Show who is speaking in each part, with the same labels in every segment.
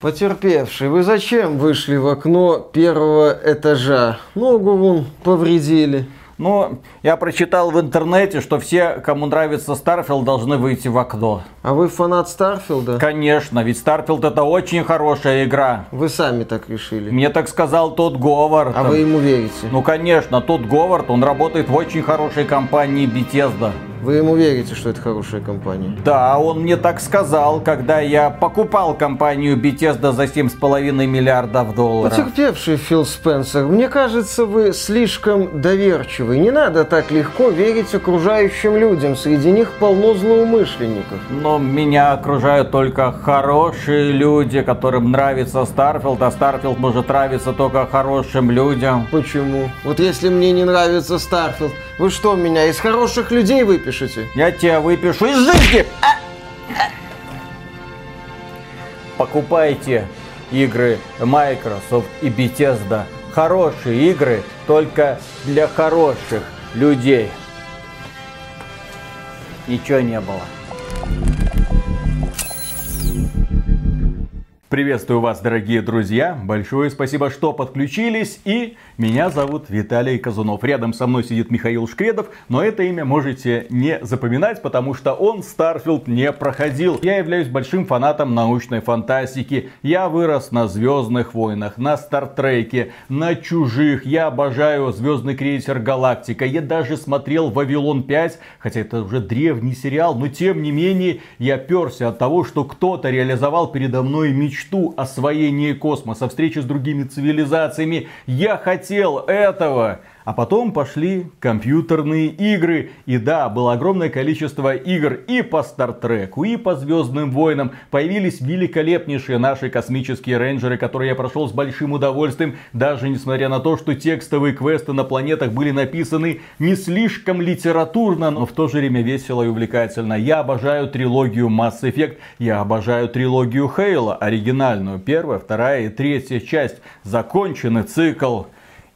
Speaker 1: Потерпевший, вы зачем вышли в окно первого этажа? Ногу вон повредили.
Speaker 2: Ну, я прочитал в интернете, что все, кому нравится Starfield, должны выйти в окно.
Speaker 1: А вы фанат Starfield а?
Speaker 2: Конечно, ведь Starfield это очень хорошая игра.
Speaker 1: Вы сами так решили.
Speaker 2: Мне так сказал Тодд Говард.
Speaker 1: А вы ему верите?
Speaker 2: Ну, конечно, Тодд Говард, он работает в очень хорошей компании Bethesda.
Speaker 1: Вы ему верите, что это хорошая компания?
Speaker 2: Да, он мне так сказал, когда я покупал компанию Bethesda за 7,5 миллиардов долларов.
Speaker 1: Потерпевший Фил Спенсер, мне кажется, вы слишком доверчивый. Не надо так легко верить окружающим людям. Среди них полно злоумышленников.
Speaker 2: Но меня окружают только хорошие люди, которым нравится Starfield, а Starfield может нравиться только хорошим людям.
Speaker 1: Почему? Вот если мне не нравится Starfield, вы что, меня из хороших людей выпишете?
Speaker 2: Я тебя выпишу из жизни! Покупайте игры Microsoft и Bethesda. Хорошие игры только для хороших людей. Ничего не было.
Speaker 3: Приветствую вас, дорогие друзья. Большое спасибо, что подключились. И меня зовут Виталий Казунов. Рядом со мной сидит Михаил Шкредов, но это имя можете не запоминать, потому что он Starfield не проходил. Я являюсь большим фанатом научной фантастики. Я вырос на Звездных войнах, на Star Trek е, на Чужих. Я обожаю Звездный крейсер Галактика. Я даже смотрел Вавилон 5, хотя это уже древний сериал, но тем не менее я перся от того, что кто-то реализовал передо мной мечту мечту освоения космоса, встречи с другими цивилизациями. Я хотел этого. А потом пошли компьютерные игры. И да, было огромное количество игр и по Стартреку, и по Звездным войнам. Появились великолепнейшие наши космические рейнджеры, которые я прошел с большим удовольствием. Даже несмотря на то, что текстовые квесты на планетах были написаны не слишком литературно, но в то же время весело и увлекательно. Я обожаю трилогию Mass Effect. Я обожаю трилогию Halo, оригинальную. Первая, вторая и третья часть. Законченный цикл.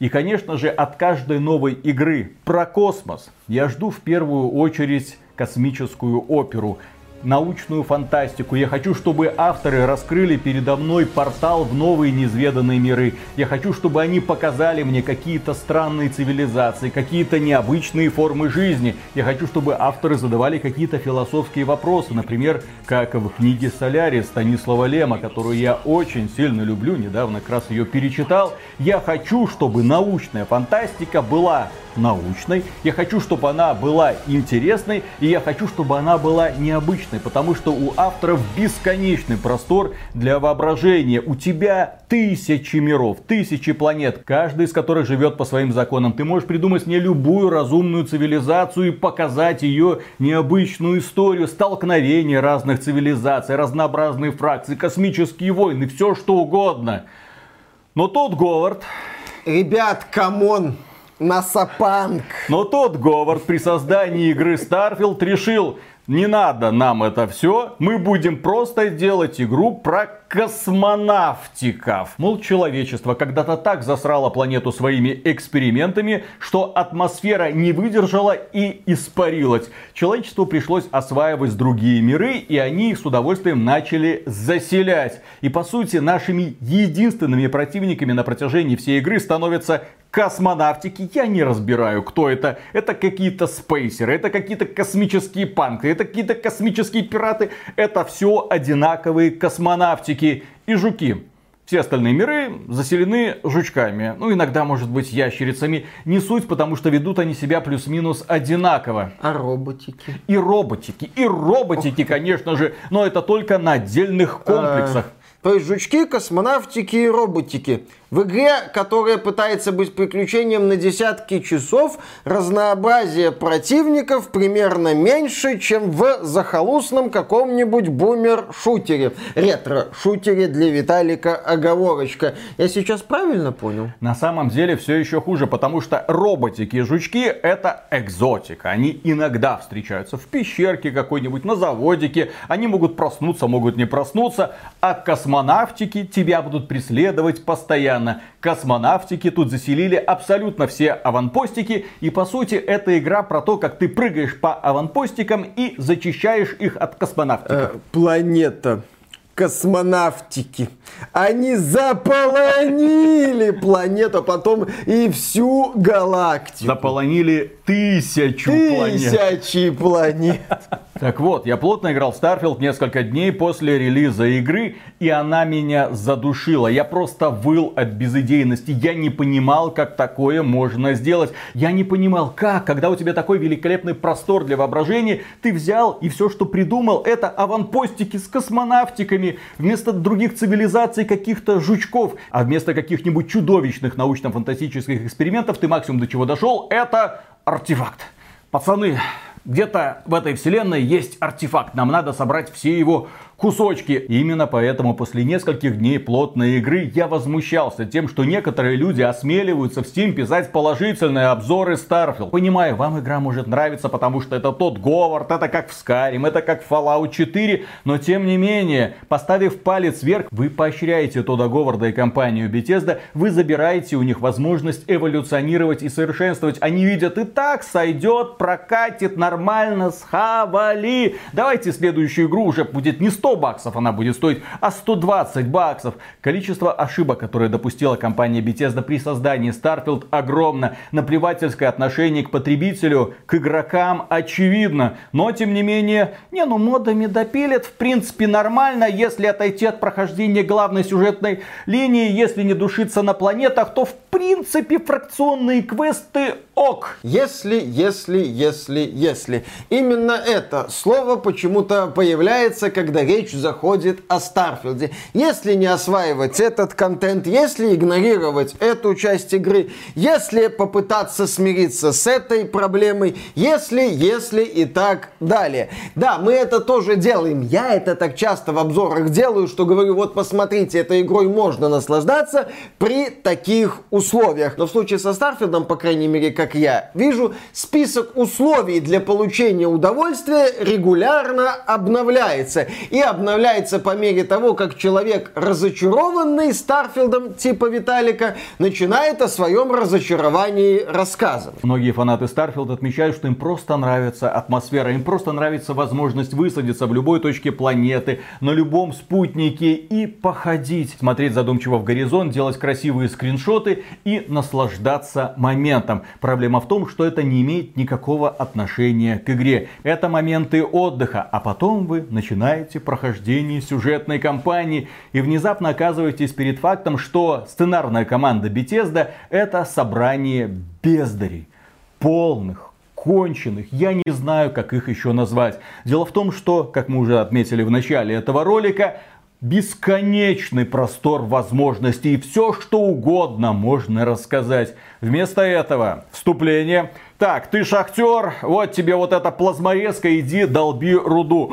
Speaker 3: И, конечно же, от каждой новой игры про космос я жду в первую очередь космическую оперу научную фантастику. Я хочу, чтобы авторы раскрыли передо мной портал в новые неизведанные миры. Я хочу, чтобы они показали мне какие-то странные цивилизации, какие-то необычные формы жизни. Я хочу, чтобы авторы задавали какие-то философские вопросы. Например, как в книге «Солярис» Станислава Лема, которую я очень сильно люблю, недавно как раз ее перечитал. Я хочу, чтобы научная фантастика была научной, я хочу, чтобы она была интересной, и я хочу, чтобы она была необычной, потому что у авторов бесконечный простор для воображения. У тебя тысячи миров, тысячи планет, каждый из которых живет по своим законам. Ты можешь придумать мне любую разумную цивилизацию и показать ее необычную историю, столкновения разных цивилизаций, разнообразные фракции, космические войны, все что угодно. Но Тодд Говард...
Speaker 1: Ребят, come on! NASA punk.
Speaker 3: Но Тодд Говард при создании игры Starfield решил, не надо нам это все, мы будем просто делать игру про космонавтиков. Мол, человечество когда-то так засрало планету своими экспериментами, что атмосфера не выдержала и испарилась. Человечеству пришлось осваивать другие миры, и они их с удовольствием начали заселять. И по сути, нашими единственными противниками на протяжении всей игры становятся космонавтики, я не разбираю, кто это. Это какие-то спейсеры, это какие-то космические панки, это какие-то космические пираты. Это все одинаковые космонавтики и жуки. Все остальные миры заселены жучками. Ну, иногда, может быть, ящерицами. Не суть, потому что ведут они себя плюс-минус одинаково.
Speaker 1: А роботики?
Speaker 3: И роботики, и роботики, конечно же. Но это только на отдельных комплексах.
Speaker 1: А, то есть жучки, космонавтики и роботики. В игре, которая пытается быть приключением на десятки часов, разнообразие противников примерно меньше, чем в захолустном каком-нибудь бумер-шутере. Ретро-шутере для Виталика оговорочка. Я сейчас правильно понял?
Speaker 3: На самом деле все еще хуже, потому что роботики и жучки это экзотика. Они иногда встречаются в пещерке какой-нибудь, на заводике. Они могут проснуться, могут не проснуться. А космонавтики тебя будут преследовать постоянно постоянно. Космонавтики тут заселили абсолютно все аванпостики. И по сути это игра про то, как ты прыгаешь по аванпостикам и зачищаешь их от космонавтиков. Э,
Speaker 1: планета космонавтики. Они заполонили планету, а потом и всю галактику.
Speaker 3: Заполонили тысячу планет.
Speaker 1: Тысячи планет.
Speaker 3: Так вот, я плотно играл в Starfield несколько дней после релиза игры, и она меня задушила. Я просто выл от безыдейности. Я не понимал, как такое можно сделать. Я не понимал, как, когда у тебя такой великолепный простор для воображения, ты взял и все, что придумал, это аванпостики с космонавтиками, вместо других цивилизаций каких-то жучков, а вместо каких-нибудь чудовищных научно-фантастических экспериментов ты максимум до чего дошел, это артефакт. Пацаны, где-то в этой вселенной есть артефакт. Нам надо собрать все его кусочки. И именно поэтому после нескольких дней плотной игры я возмущался тем, что некоторые люди осмеливаются в Steam писать положительные обзоры Starfield. Понимаю, вам игра может нравиться, потому что это тот Говард, это как в Skyrim, это как в Fallout 4, но тем не менее, поставив палец вверх, вы поощряете Тода Говарда и компанию Bethesda, вы забираете у них возможность эволюционировать и совершенствовать. Они видят и так сойдет, прокатит нормально, схавали. Давайте следующую игру уже будет не 100 баксов она будет стоить, а 120 баксов. Количество ошибок, которые допустила компания Bethesda при создании Starfield огромно. Наплевательское отношение к потребителю, к игрокам очевидно. Но тем не менее, не ну модами допилят в принципе нормально, если отойти от прохождения главной сюжетной линии, если не душиться на планетах, то в принципе фракционные квесты ок.
Speaker 1: Если, если, если, если. Именно это слово почему-то появляется, когда речь заходит о Старфилде. Если не осваивать этот контент, если игнорировать эту часть игры, если попытаться смириться с этой проблемой, если, если и так далее. Да, мы это тоже делаем. Я это так часто в обзорах делаю, что говорю, вот посмотрите, этой игрой можно наслаждаться при таких условиях. Но в случае со Starfield ом, по крайней мере, как я вижу, список условий для получения удовольствия регулярно обновляется. И обновляется по мере того, как человек, разочарованный Старфилдом типа Виталика, начинает о своем разочаровании рассказывать.
Speaker 3: Многие фанаты Starfield отмечают, что им просто нравится атмосфера, им просто нравится возможность высадиться в любой точке планеты, на любом спутнике и походить, смотреть задумчиво в горизонт, делать красивые скриншоты и наслаждаться моментом. Проблема в том, что это не имеет никакого отношения к игре. Это моменты отдыха, а потом вы начинаете прохождение сюжетной кампании и внезапно оказываетесь перед фактом, что сценарная команда Bethesda это собрание бездарей, полных, конченых, я не знаю, как их еще назвать. Дело в том, что, как мы уже отметили в начале этого ролика, бесконечный простор возможностей и все что угодно можно рассказать. Вместо этого вступление. Так, ты шахтер, вот тебе вот эта плазморезка, иди долби руду.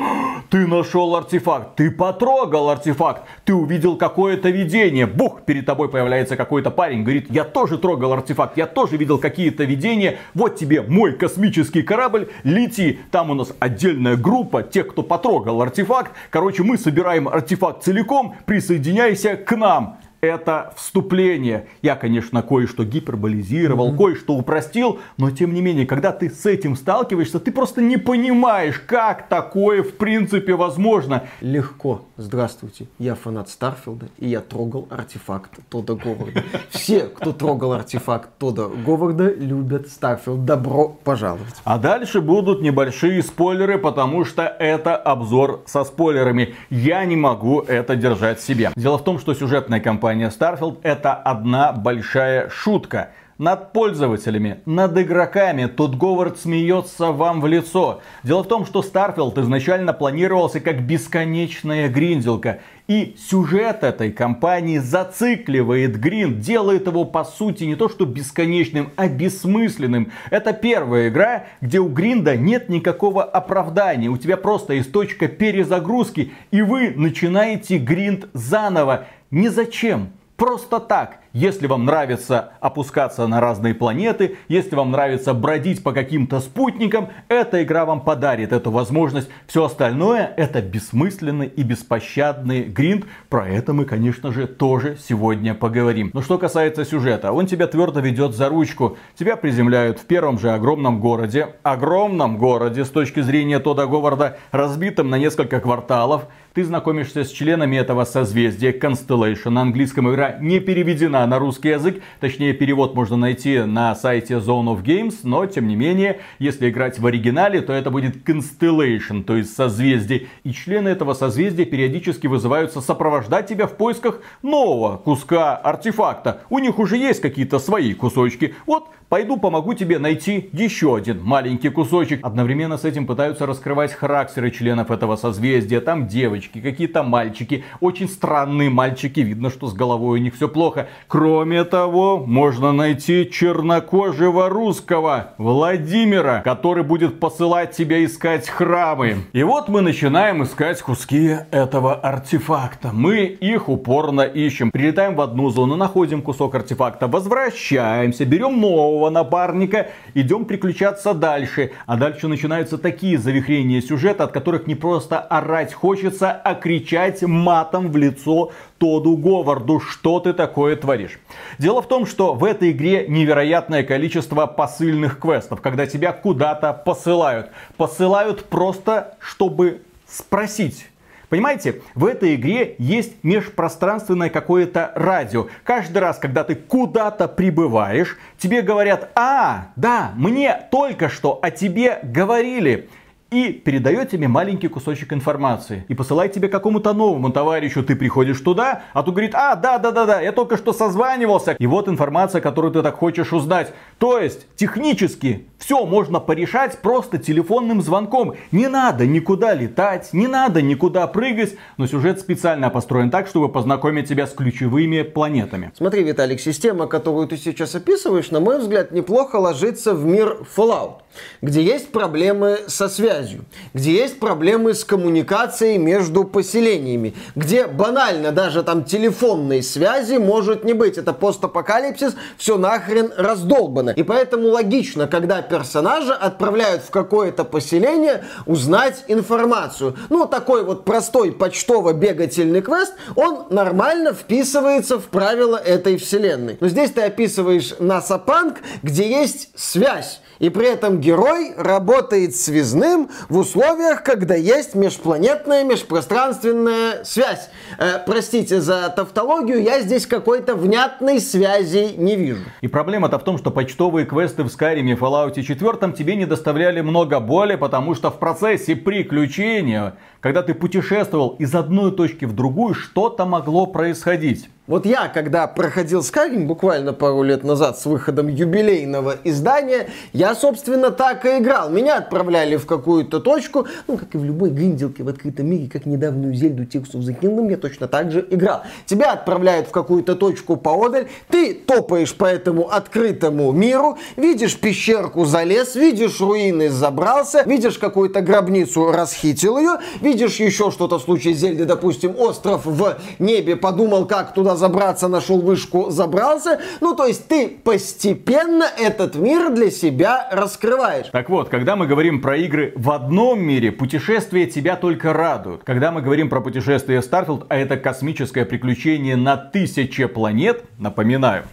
Speaker 3: Ты нашел артефакт, ты потрогал артефакт, ты увидел какое-то видение. Бух, перед тобой появляется какой-то парень, говорит, я тоже трогал артефакт, я тоже видел какие-то видения. Вот тебе мой космический корабль, лети. Там у нас отдельная группа тех, кто потрогал артефакт. Короче, мы собираем артефакт целиком, присоединяйся к нам это вступление. Я, конечно, кое-что гиперболизировал, mm-hmm. кое-что упростил, но тем не менее, когда ты с этим сталкиваешься, ты просто не понимаешь, как такое в принципе возможно.
Speaker 1: Легко. Здравствуйте, я фанат Starfield а, и я трогал артефакт Тодда Говарда. Все, кто трогал артефакт Тодда Говарда, любят Старфилд. Добро пожаловать.
Speaker 3: А дальше будут небольшие спойлеры, потому что это обзор со спойлерами. Я не могу это держать в себе. Дело в том, что сюжетная кампания компания Starfield это одна большая шутка над пользователями, над игроками. Тодд Говард смеется вам в лицо. Дело в том, что Starfield изначально планировался как бесконечная гриндилка. И сюжет этой компании зацикливает гринд, делает его по сути не то что бесконечным, а бессмысленным. Это первая игра, где у гринда нет никакого оправдания. У тебя просто есть точка перезагрузки, и вы начинаете гринд заново. Ни зачем. Просто так. Если вам нравится опускаться на разные планеты, если вам нравится бродить по каким-то спутникам, эта игра вам подарит эту возможность. Все остальное это бессмысленный и беспощадный гринд. Про это мы, конечно же, тоже сегодня поговорим. Но что касается сюжета, он тебя твердо ведет за ручку. Тебя приземляют в первом же огромном городе. Огромном городе с точки зрения Тода Говарда, разбитом на несколько кварталов ты знакомишься с членами этого созвездия Constellation. На английском игра не переведена на русский язык, точнее перевод можно найти на сайте Zone of Games, но тем не менее, если играть в оригинале, то это будет Constellation, то есть созвездие. И члены этого созвездия периодически вызываются сопровождать тебя в поисках нового куска артефакта. У них уже есть какие-то свои кусочки. Вот Пойду помогу тебе найти еще один маленький кусочек. Одновременно с этим пытаются раскрывать характеры членов этого созвездия. Там девочки, какие-то мальчики. Очень странные мальчики. Видно, что с головой у них все плохо. Кроме того, можно найти чернокожего русского Владимира, который будет посылать тебя искать храмы. И вот мы начинаем искать куски этого артефакта. Мы их упорно ищем. Прилетаем в одну зону, находим кусок артефакта, возвращаемся, берем нового нового напарника, идем приключаться дальше. А дальше начинаются такие завихрения сюжета, от которых не просто орать хочется, а кричать матом в лицо Тоду Говарду, что ты такое творишь. Дело в том, что в этой игре невероятное количество посыльных квестов, когда тебя куда-то посылают. Посылают просто, чтобы спросить Понимаете, в этой игре есть межпространственное какое-то радио. Каждый раз, когда ты куда-то прибываешь, тебе говорят, а, да, мне только что о тебе говорили и передает тебе маленький кусочек информации. И посылает тебе какому-то новому товарищу. Ты приходишь туда, а тут говорит, а, да, да, да, да, я только что созванивался. И вот информация, которую ты так хочешь узнать. То есть, технически, все можно порешать просто телефонным звонком. Не надо никуда летать, не надо никуда прыгать. Но сюжет специально построен так, чтобы познакомить тебя с ключевыми планетами.
Speaker 1: Смотри, Виталик, система, которую ты сейчас описываешь, на мой взгляд, неплохо ложится в мир Fallout где есть проблемы со связью, где есть проблемы с коммуникацией между поселениями, где банально даже там телефонной связи может не быть. Это постапокалипсис, все нахрен раздолбано. И поэтому логично, когда персонажа отправляют в какое-то поселение узнать информацию. Ну, такой вот простой почтово-бегательный квест, он нормально вписывается в правила этой вселенной. Но здесь ты описываешь Насапанк, где есть связь и при этом герой работает связным в условиях, когда есть межпланетная, межпространственная связь. Э, простите за тавтологию, я здесь какой-то внятной связи не вижу.
Speaker 3: И проблема-то в том, что почтовые квесты в Skyrim и Fallout 4 тебе не доставляли много боли, потому что в процессе приключения, когда ты путешествовал из одной точки в другую, что-то могло происходить.
Speaker 1: Вот я, когда проходил Skyrim буквально пару лет назад с выходом юбилейного издания, я, собственно, так и играл. Меня отправляли в какую-то точку, ну, как и в любой гринделке в открытом мире, как недавнюю Зельду Tears of the я точно так же играл. Тебя отправляют в какую-то точку поодаль, ты топаешь по этому открытому миру, видишь пещерку залез, видишь руины забрался, видишь какую-то гробницу расхитил ее, видишь еще что-то в случае Зельды, допустим, остров в небе, подумал, как туда забраться, нашел вышку, забрался. Ну, то есть ты постепенно этот мир для себя раскрываешь.
Speaker 3: Так вот, когда мы говорим про игры в одном мире, путешествия тебя только радуют. Когда мы говорим про путешествие Starfield, а это космическое приключение на тысячи планет, напоминаю,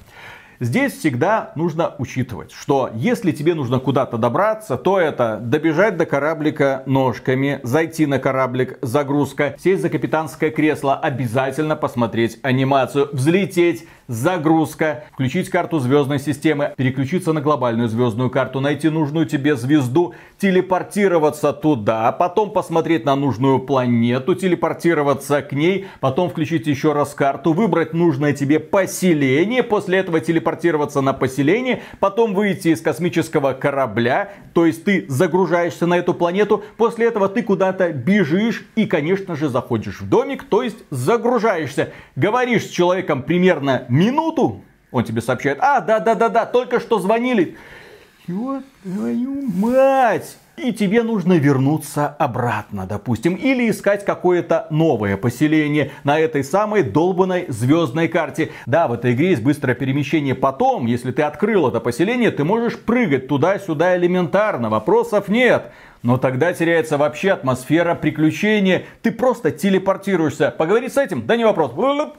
Speaker 3: Здесь всегда нужно учитывать, что если тебе нужно куда-то добраться, то это добежать до кораблика ножками, зайти на кораблик, загрузка, сесть за капитанское кресло, обязательно посмотреть анимацию, взлететь, загрузка, включить карту звездной системы, переключиться на глобальную звездную карту, найти нужную тебе звезду, телепортироваться туда, потом посмотреть на нужную планету, телепортироваться к ней, потом включить еще раз карту, выбрать нужное тебе поселение, после этого телепортироваться на поселение, потом выйти из космического корабля, то есть ты загружаешься на эту планету, после этого ты куда-то бежишь и, конечно же, заходишь в домик, то есть загружаешься. Говоришь с человеком примерно минуту, он тебе сообщает, а, да-да-да-да, только что звонили. Вот твою мать! И тебе нужно вернуться обратно, допустим, или искать какое-то новое поселение на этой самой долбанной звездной карте. Да, в этой игре есть быстрое перемещение потом, если ты открыл это поселение, ты можешь прыгать туда-сюда элементарно, вопросов нет. Но тогда теряется вообще атмосфера приключения. Ты просто телепортируешься. Поговорить с этим? Да не вопрос.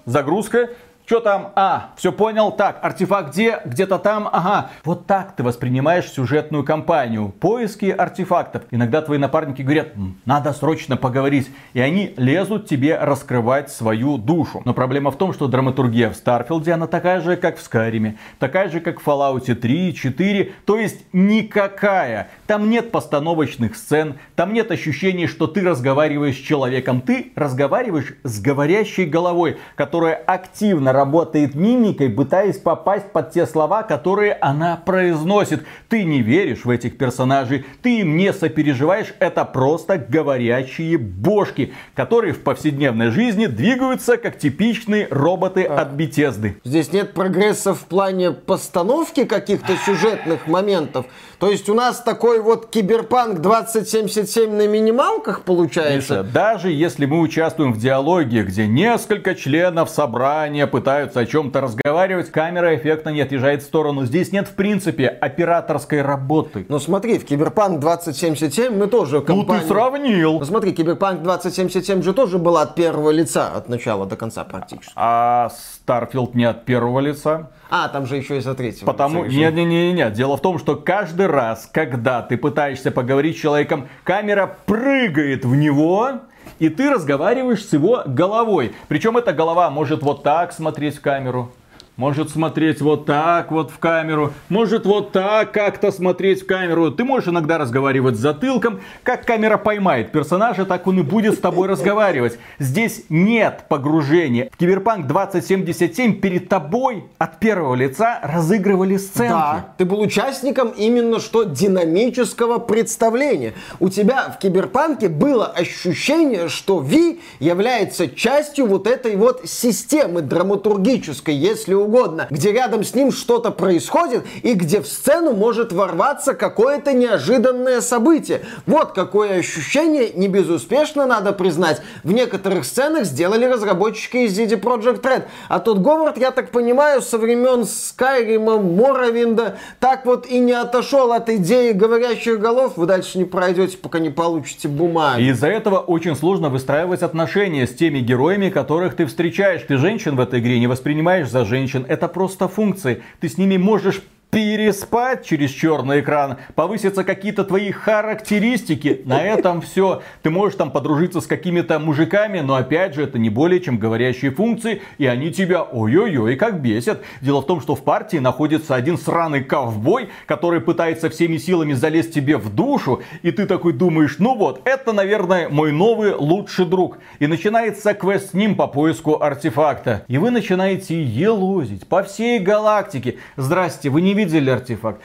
Speaker 3: Загрузка, Что там? А, все понял. Так, артефакт где? Где-то там. Ага. Вот так ты воспринимаешь сюжетную кампанию. Поиски артефактов. Иногда твои напарники говорят, надо срочно поговорить. И они лезут тебе раскрывать свою душу. Но проблема в том, что драматургия в Starfield е, она такая же, как в Skyrim е. Такая же, как в Fallout 3, 4. То есть никакая. Там нет постановочных сцен. Там нет ощущения, что ты разговариваешь с человеком. Ты разговариваешь с говорящей головой, которая активно работает мимикой, пытаясь попасть под те слова, которые она произносит. Ты не веришь в этих персонажей, ты им не сопереживаешь. Это просто говорящие бошки, которые в повседневной жизни двигаются как типичные роботы а. от Бетезды.
Speaker 1: Здесь нет прогресса в плане постановки каких-то сюжетных моментов. То есть у нас такой вот киберпанк 2077 на минималках получается.
Speaker 3: Миша, даже если мы участвуем в диалоге, где несколько членов собрания пытаются о чем-то разговаривать, камера эффектно не отъезжает в сторону. Здесь нет в принципе операторской работы.
Speaker 1: Ну смотри, в киберпанк 2077 мы тоже
Speaker 3: компания... Ну ты сравнил.
Speaker 1: Ну смотри, киберпанк 2077 же тоже была от первого лица, от начала до конца практически.
Speaker 3: А Starfield не от первого лица.
Speaker 1: А, там же еще и за третьего.
Speaker 3: Потому... Нет, нет, нет, нет. Дело в том, что каждый раз, когда ты пытаешься поговорить с человеком, камера прыгает в него, и ты разговариваешь с его головой. Причем эта голова может вот так смотреть в камеру, может смотреть вот так вот в камеру, может вот так как-то смотреть в камеру. Ты можешь иногда разговаривать с затылком. Как камера поймает персонажа, так он и будет с тобой разговаривать. Здесь нет погружения. В Киберпанк 2077 перед тобой от первого лица разыгрывали сценки. Да,
Speaker 1: ты был участником именно что динамического представления. У тебя в Киберпанке было ощущение, что Ви является частью вот этой вот системы драматургической, если у угодно, где рядом с ним что-то происходит и где в сцену может ворваться какое-то неожиданное событие. Вот какое ощущение, не безуспешно, надо признать, в некоторых сценах сделали разработчики из CD Project Red. А тот Говард, я так понимаю, со времен Скайрима, Моровинда, так вот и не отошел от идеи говорящих голов. Вы дальше не пройдете, пока не получите бумаги.
Speaker 3: Из-за этого очень сложно выстраивать отношения с теми героями, которых ты встречаешь. Ты женщин в этой игре не воспринимаешь за женщин, это просто функции. Ты с ними можешь переспать через черный экран, повысятся какие-то твои характеристики, на этом все. Ты можешь там подружиться с какими-то мужиками, но опять же это не более чем говорящие функции, и они тебя ой-ой-ой как бесят. Дело в том, что в партии находится один сраный ковбой, который пытается всеми силами залезть тебе в душу, и ты такой думаешь, ну вот, это, наверное, мой новый лучший друг. И начинается квест с ним по поиску артефакта. И вы начинаете елозить по всей галактике. Здрасте, вы не видели артефакт.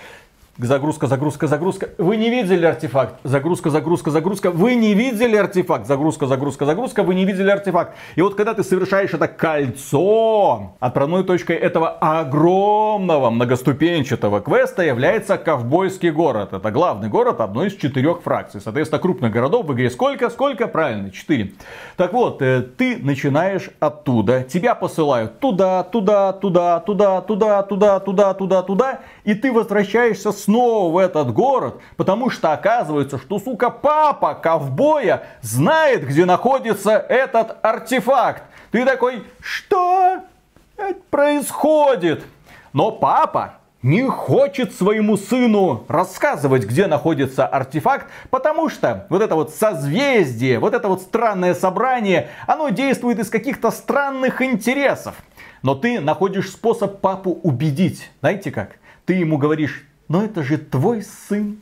Speaker 3: Загрузка, загрузка, загрузка. Вы не видели артефакт. Загрузка, загрузка, загрузка. Вы не видели артефакт. Загрузка, загрузка, загрузка. Вы не видели артефакт. И вот когда ты совершаешь это кольцо, отправной точкой этого огромного многоступенчатого квеста является Ковбойский город. Это главный город одной из четырех фракций. Соответственно, крупных городов в игре сколько? Сколько? Правильно, четыре. Так вот, э, ты начинаешь оттуда. Тебя посылают туда, туда, туда, туда, туда, туда, туда, туда, туда. И ты возвращаешься снова в этот город, потому что оказывается, что, сука, папа ковбоя знает, где находится этот артефакт. Ты такой, что происходит? Но папа не хочет своему сыну рассказывать, где находится артефакт, потому что вот это вот созвездие, вот это вот странное собрание, оно действует из каких-то странных интересов. Но ты находишь способ папу убедить. Знаете как? Ты ему говоришь, но это же твой сын.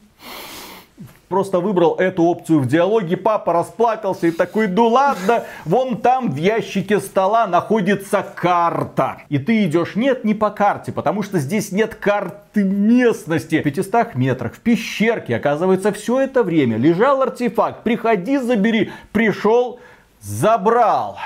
Speaker 3: Просто выбрал эту опцию в диалоге, папа расплакался и такой, ну ладно, вон там в ящике стола находится карта. И ты идешь, нет, не по карте, потому что здесь нет карты местности. В 500 метрах, в пещерке, оказывается, все это время лежал артефакт. Приходи, забери. Пришел, забрал.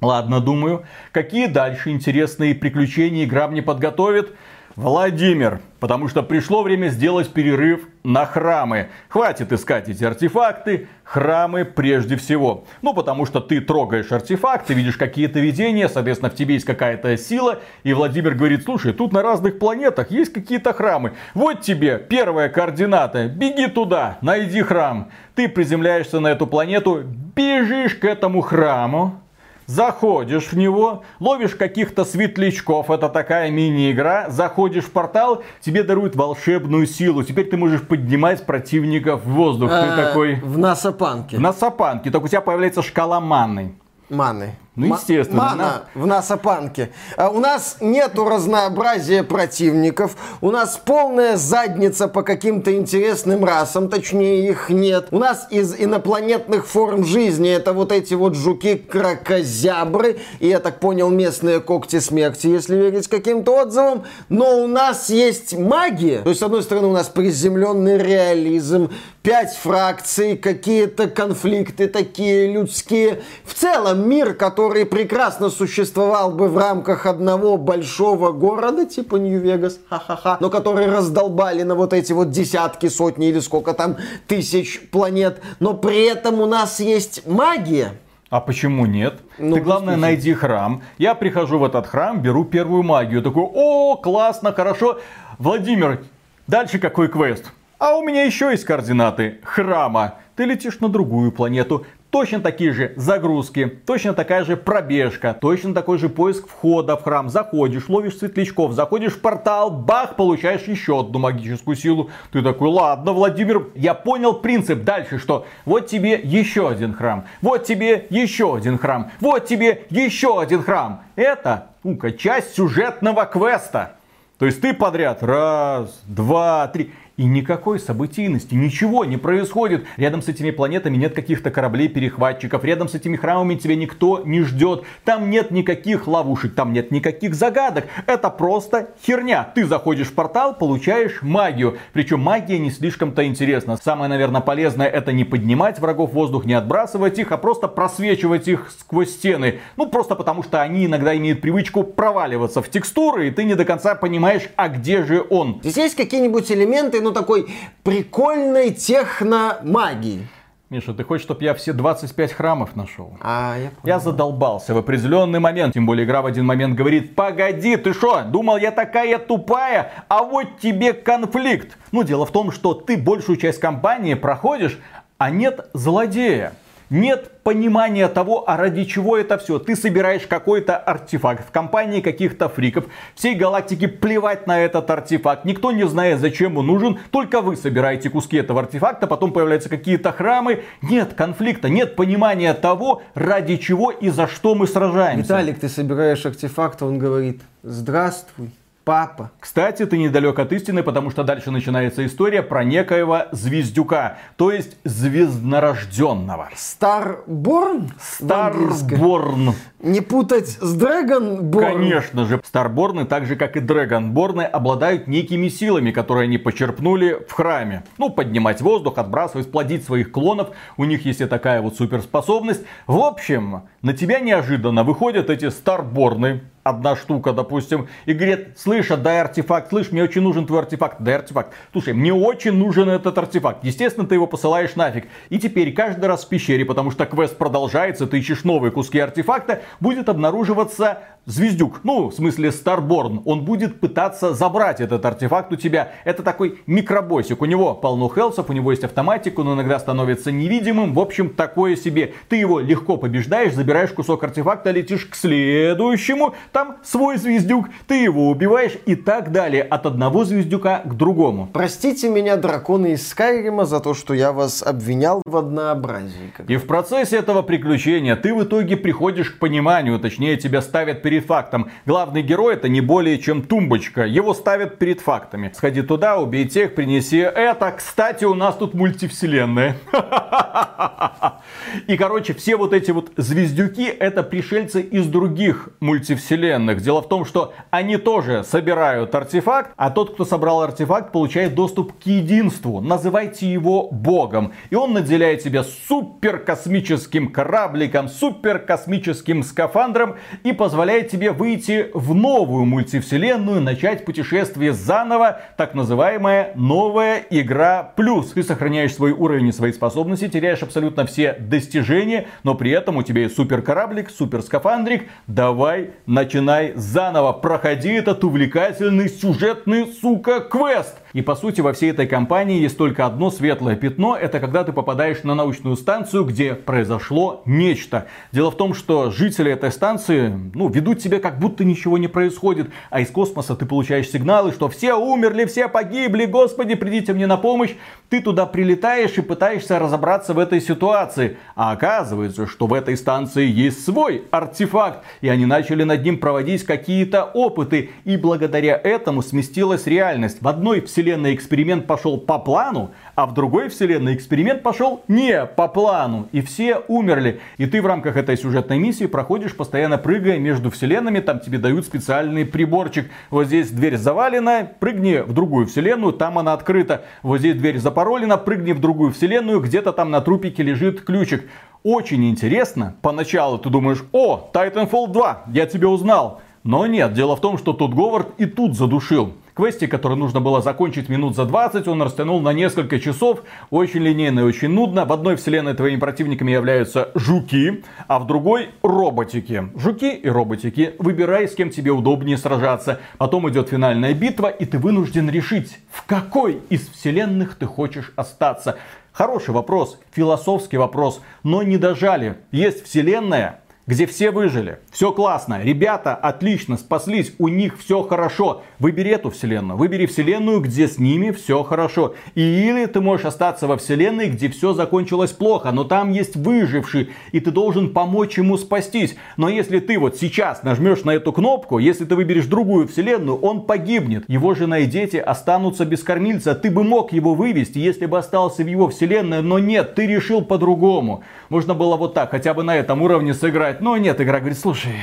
Speaker 3: Ладно, думаю, какие дальше интересные приключения игра мне подготовит? Владимир, потому что пришло время сделать перерыв на храмы. Хватит искать эти артефакты, храмы прежде всего. Ну, потому что ты трогаешь артефакты, видишь какие-то видения, соответственно, в тебе есть какая-то сила, и Владимир говорит, слушай, тут на разных планетах есть какие-то храмы. Вот тебе первая координата, беги туда, найди храм. Ты приземляешься на эту планету, бежишь к этому храму, заходишь в него, ловишь каких-то светлячков, это такая мини-игра, заходишь в портал, тебе даруют волшебную силу, теперь ты можешь поднимать противников в воздух. Ты
Speaker 1: Э,
Speaker 3: такой...
Speaker 1: В насапанке.
Speaker 3: На сапанке, так у тебя появляется шкала маны.
Speaker 1: Маны.
Speaker 3: Ну, естественно,
Speaker 1: Мана в насапанке. А у нас нету разнообразия противников. У нас полная задница по каким-то интересным расам, точнее их нет. У нас из инопланетных форм жизни это вот эти вот жуки-кракозябры. И я так понял, местные когти смерти, если верить каким-то отзывам. Но у нас есть магия. То есть, с одной стороны, у нас приземленный реализм, пять фракций, какие-то конфликты такие людские. В целом мир, который прекрасно существовал бы в рамках одного большого города, типа Нью-Вегас, ха-ха-ха, но который раздолбали на вот эти вот десятки, сотни или сколько там тысяч планет. Но при этом у нас есть магия.
Speaker 3: А почему нет?
Speaker 1: Ну,
Speaker 3: Ты главное
Speaker 1: действительно.
Speaker 3: найди храм. Я прихожу в этот храм, беру первую магию. Такой, о, классно, хорошо. Владимир, дальше какой квест? А у меня еще есть координаты храма. Ты летишь на другую планету. Точно такие же загрузки, точно такая же пробежка, точно такой же поиск входа в храм. Заходишь, ловишь светлячков, заходишь в портал, бах, получаешь еще одну магическую силу. Ты такой, ладно, Владимир, я понял принцип. Дальше что? Вот тебе еще один храм, вот тебе еще один храм, вот тебе еще один храм. Это, сука, часть сюжетного квеста. То есть ты подряд раз, два, три. И никакой событийности, ничего не происходит. Рядом с этими планетами нет каких-то кораблей-перехватчиков. Рядом с этими храмами тебя никто не ждет. Там нет никаких ловушек, там нет никаких загадок. Это просто херня. Ты заходишь в портал, получаешь магию. Причем магия не слишком-то интересна. Самое, наверное, полезное это не поднимать врагов в воздух, не отбрасывать их, а просто просвечивать их сквозь стены. Ну, просто потому что они иногда имеют привычку проваливаться в текстуры, и ты не до конца понимаешь, а где же он.
Speaker 1: Здесь есть какие-нибудь элементы, ну, такой прикольной техномагии?
Speaker 3: Миша, ты хочешь, чтобы я все 25 храмов нашел?
Speaker 1: А, я понял.
Speaker 3: Я задолбался в определенный момент. Тем более игра в один момент говорит, погоди, ты что, думал я такая тупая, а вот тебе конфликт. Ну, дело в том, что ты большую часть кампании проходишь, а нет злодея. Нет понимания того, а ради чего это все. Ты собираешь какой-то артефакт в компании каких-то фриков. Всей галактике плевать на этот артефакт. Никто не знает, зачем он нужен. Только вы собираете куски этого артефакта. Потом появляются какие-то храмы. Нет конфликта, нет понимания того, ради чего и за что мы сражаемся.
Speaker 1: Виталик, ты собираешь артефакт, он говорит, здравствуй, папа.
Speaker 3: Кстати, ты недалек от истины, потому что дальше начинается история про некоего звездюка, то есть звезднорожденного.
Speaker 1: Старборн?
Speaker 3: Старборн.
Speaker 1: Не путать с Драгонборн.
Speaker 3: Конечно же, Старборны, так же как и Дрэгонборны, обладают некими силами, которые они почерпнули в храме. Ну, поднимать воздух, отбрасывать, плодить своих клонов. У них есть и такая вот суперспособность. В общем, на тебя неожиданно выходят эти Старборны, одна штука, допустим, и говорит, слышь, дай артефакт, слышь, мне очень нужен твой артефакт, дай артефакт. Слушай, мне очень нужен этот артефакт. Естественно, ты его посылаешь нафиг. И теперь каждый раз в пещере, потому что квест продолжается, ты ищешь новые куски артефакта, будет обнаруживаться звездюк. Ну, в смысле Старборн. Он будет пытаться забрать этот артефакт у тебя. Это такой микробосик. У него полно хелсов, у него есть автоматика, он иногда становится невидимым. В общем, такое себе. Ты его легко побеждаешь, забираешь кусок артефакта, летишь к следующему. Там свой звездюк, ты его убиваешь и так далее. От одного звездюка к другому.
Speaker 1: Простите меня, драконы из Скайрима, за то, что я вас обвинял в однообразии.
Speaker 3: И в процессе этого приключения ты в итоге приходишь к пониманию, точнее тебя ставят перед фактом. Главный герой это не более чем тумбочка, его ставят перед фактами. Сходи туда, убей тех, принеси это. Кстати, у нас тут мультивселенная. И, короче, все вот эти вот звездюки это пришельцы из других мультивселенных. Дело в том, что они тоже собирают артефакт, а тот, кто собрал артефакт, получает доступ к единству. Называйте его богом. И он наделяет тебя супер космическим корабликом, супер космическим скафандром и позволяет тебе выйти в новую мультивселенную, начать путешествие заново, так называемая новая игра плюс. Ты сохраняешь свой уровень и свои способности, теряешь абсолютно все достижения, но при этом у тебя есть супер кораблик, супер скафандрик. Давай, начинай заново, проходи этот увлекательный сюжетный, сука, квест. И по сути во всей этой компании есть только одно светлое пятно. Это когда ты попадаешь на научную станцию, где произошло нечто. Дело в том, что жители этой станции ну, ведут себя как будто ничего не происходит. А из космоса ты получаешь сигналы, что все умерли, все погибли, господи, придите мне на помощь. Ты туда прилетаешь и пытаешься разобраться в этой ситуации. А оказывается, что в этой станции есть свой артефакт. И они начали над ним проводить какие-то опыты. И благодаря этому сместилась реальность. В одной вселенной эксперимент пошел по плану, а в другой вселенной эксперимент пошел не по плану. И все умерли. И ты в рамках этой сюжетной миссии проходишь, постоянно прыгая между вселенными. Там тебе дают специальный приборчик. Вот здесь дверь завалена, прыгни в другую вселенную, там она открыта. Вот здесь дверь запаролена, прыгни в другую вселенную, где-то там на трупике лежит ключик. Очень интересно. Поначалу ты думаешь, о, Titanfall 2, я тебя узнал. Но нет, дело в том, что тут Говард и тут задушил квесте, который нужно было закончить минут за 20, он растянул на несколько часов. Очень линейно и очень нудно. В одной вселенной твоими противниками являются жуки, а в другой роботики. Жуки и роботики. Выбирай, с кем тебе удобнее сражаться. Потом идет финальная битва, и ты вынужден решить, в какой из вселенных ты хочешь остаться. Хороший вопрос, философский вопрос, но не дожали. Есть вселенная, где все выжили. Все классно. Ребята отлично спаслись. У них все хорошо. Выбери эту вселенную. Выбери вселенную, где с ними все хорошо. Или ты можешь остаться во вселенной, где все закончилось плохо, но там есть выживший, и ты должен помочь ему спастись. Но если ты вот сейчас нажмешь на эту кнопку, если ты выберешь другую вселенную, он погибнет. Его жена и дети останутся без кормильца. Ты бы мог его вывести, если бы остался в его вселенной, но нет, ты решил по-другому. Можно было вот так, хотя бы на этом уровне сыграть. Но нет, игра говорит, слушай,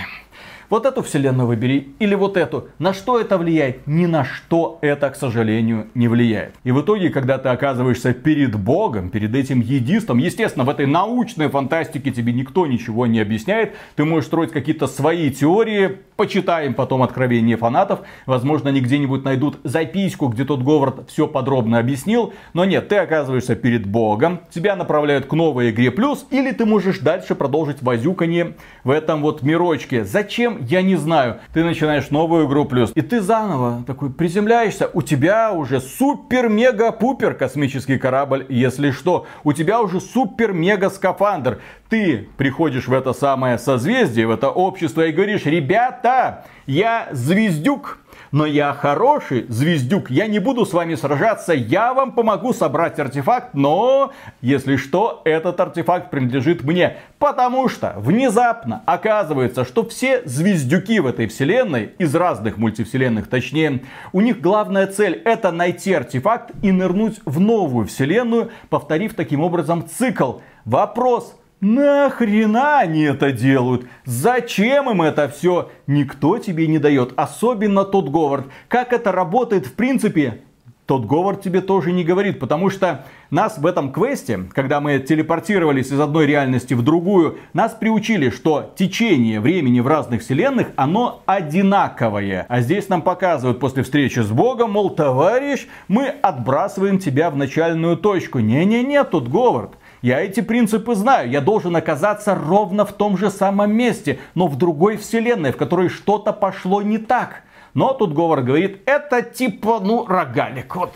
Speaker 3: вот эту вселенную выбери или вот эту. На что это влияет? Ни на что это, к сожалению, не влияет. И в итоге, когда ты оказываешься перед Богом, перед этим единством, естественно, в этой научной фантастике тебе никто ничего не объясняет. Ты можешь строить какие-то свои теории, почитаем потом откровения фанатов. Возможно, они где-нибудь найдут записку, где тот Говард все подробно объяснил. Но нет, ты оказываешься перед Богом, тебя направляют к новой игре плюс, или ты можешь дальше продолжить возюканье в этом вот мирочке. Зачем? Я не знаю. Ты начинаешь новую игру плюс. И ты заново такой приземляешься. У тебя уже супер-мега-пупер космический корабль, если что. У тебя уже супер-мега-скафандр. Ты приходишь в это самое созвездие, в это общество и говоришь, ребята, я звездюк но я хороший звездюк, я не буду с вами сражаться, я вам помогу собрать артефакт, но, если что, этот артефакт принадлежит мне. Потому что внезапно оказывается, что все звездюки в этой вселенной, из разных мультивселенных точнее, у них главная цель это найти артефакт и нырнуть в новую вселенную, повторив таким образом цикл. Вопрос, Нахрена они это делают? Зачем им это все? Никто тебе не дает. Особенно тот Говард. Как это работает в принципе? Тот Говард тебе тоже не говорит, потому что нас в этом квесте, когда мы телепортировались из одной реальности в другую, нас приучили, что течение времени в разных вселенных, оно одинаковое. А здесь нам показывают после встречи с Богом, мол, товарищ, мы отбрасываем тебя в начальную точку. Не-не-не, тут Говард. Я эти принципы знаю. Я должен оказаться ровно в том же самом месте, но в другой вселенной, в которой что-то пошло не так. Но тут Говор говорит, это типа, ну, рогалик. Вот,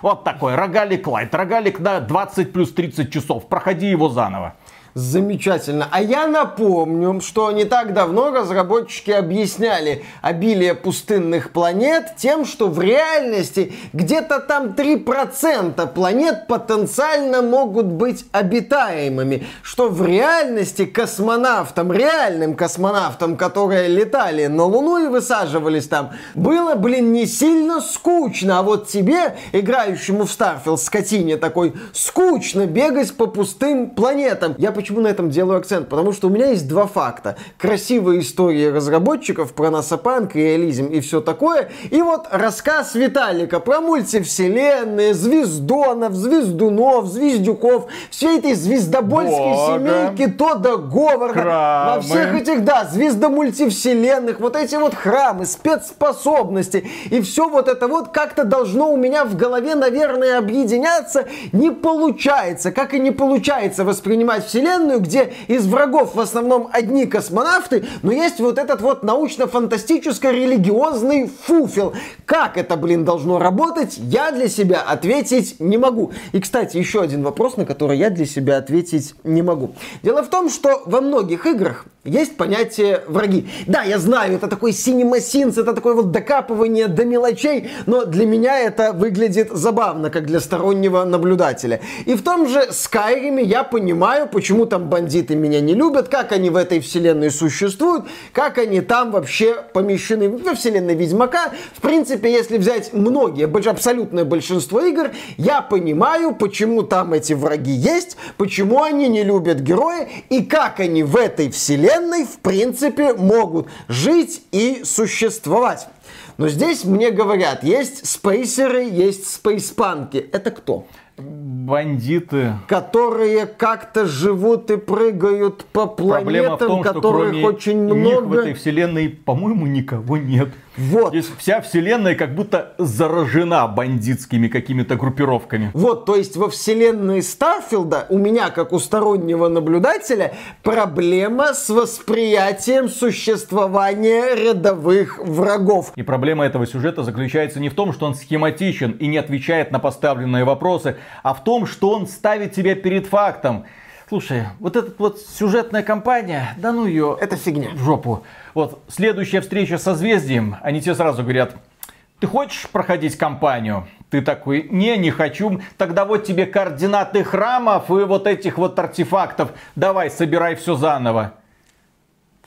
Speaker 3: вот такой, рогалик лайт. Рогалик на 20 плюс 30 часов. Проходи его заново.
Speaker 1: Замечательно. А я напомню, что не так давно разработчики объясняли обилие пустынных планет тем, что в реальности где-то там 3% планет потенциально могут быть обитаемыми. Что в реальности космонавтам, реальным космонавтам, которые летали на Луну и высаживались там, было, блин, не сильно скучно. А вот тебе, играющему в Starfield, скотине такой, скучно бегать по пустым планетам. Я почему на этом делаю акцент? Потому что у меня есть два факта. Красивые истории разработчиков про Насапанк, реализм и все такое. И вот рассказ Виталика про мультивселенные, звездонов, звездунов, звездюков, всей этой звездобольской Бога. семейки Тода Говарда. Храмы. Во всех этих, да, звездомультивселенных, вот эти вот храмы, спецспособности. И все вот это вот как-то должно у меня в голове, наверное, объединяться. Не получается. Как и не получается воспринимать вселенную вселенную, где из врагов в основном одни космонавты, но есть вот этот вот научно-фантастическо-религиозный фуфел. Как это, блин, должно работать, я для себя ответить не могу. И, кстати, еще один вопрос, на который я для себя ответить не могу. Дело в том, что во многих играх есть понятие враги. Да, я знаю, это такой CinemaSins, это такое вот докапывание до мелочей, но для меня это выглядит забавно, как для стороннего наблюдателя. И в том же Скайриме я понимаю, почему там бандиты меня не любят, как они в этой вселенной существуют, как они там вообще помещены во вселенной Ведьмака. В принципе, если взять многие, абсолютное большинство игр, я понимаю, почему там эти враги есть, почему они не любят героя и как они в этой вселенной, в принципе, могут жить и существовать. Но здесь мне говорят, есть спейсеры, есть спейспанки. Это кто?
Speaker 3: Бандиты.
Speaker 1: Которые как-то живут и прыгают по планетам, Проблема в том, которых очень много.
Speaker 3: в этой вселенной, по-моему, никого нет. Вот. Здесь вся вселенная как будто заражена бандитскими какими-то группировками.
Speaker 1: Вот, то есть во вселенной Старфилда у меня, как у стороннего наблюдателя, проблема с восприятием существования рядовых врагов.
Speaker 3: И проблема этого сюжета заключается не в том, что он схематичен и не отвечает на поставленные вопросы, а в том, что он ставит тебя перед фактом. Слушай, вот эта вот сюжетная кампания, да ну ее...
Speaker 1: Это фигня.
Speaker 3: В жопу. Вот, следующая встреча со созвездием, они тебе сразу говорят, ты хочешь проходить кампанию? Ты такой, не, не хочу. Тогда вот тебе координаты храмов и вот этих вот артефактов. Давай, собирай все заново.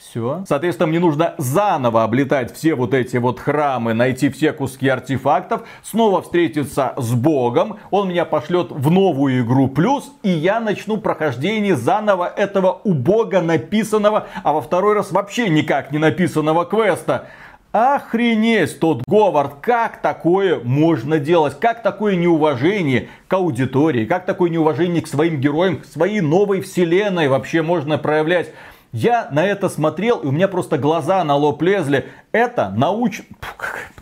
Speaker 3: Все. Соответственно, мне нужно заново облетать все вот эти вот храмы, найти все куски артефактов, снова встретиться с Богом, он меня пошлет в новую игру плюс, и я начну прохождение заново этого у Бога написанного, а во второй раз вообще никак не написанного квеста. Охренеть, тот Говард, как такое можно делать? Как такое неуважение к аудитории? Как такое неуважение к своим героям, к своей новой вселенной вообще можно проявлять? Я на это смотрел, и у меня просто глаза на лоб лезли. Это науч...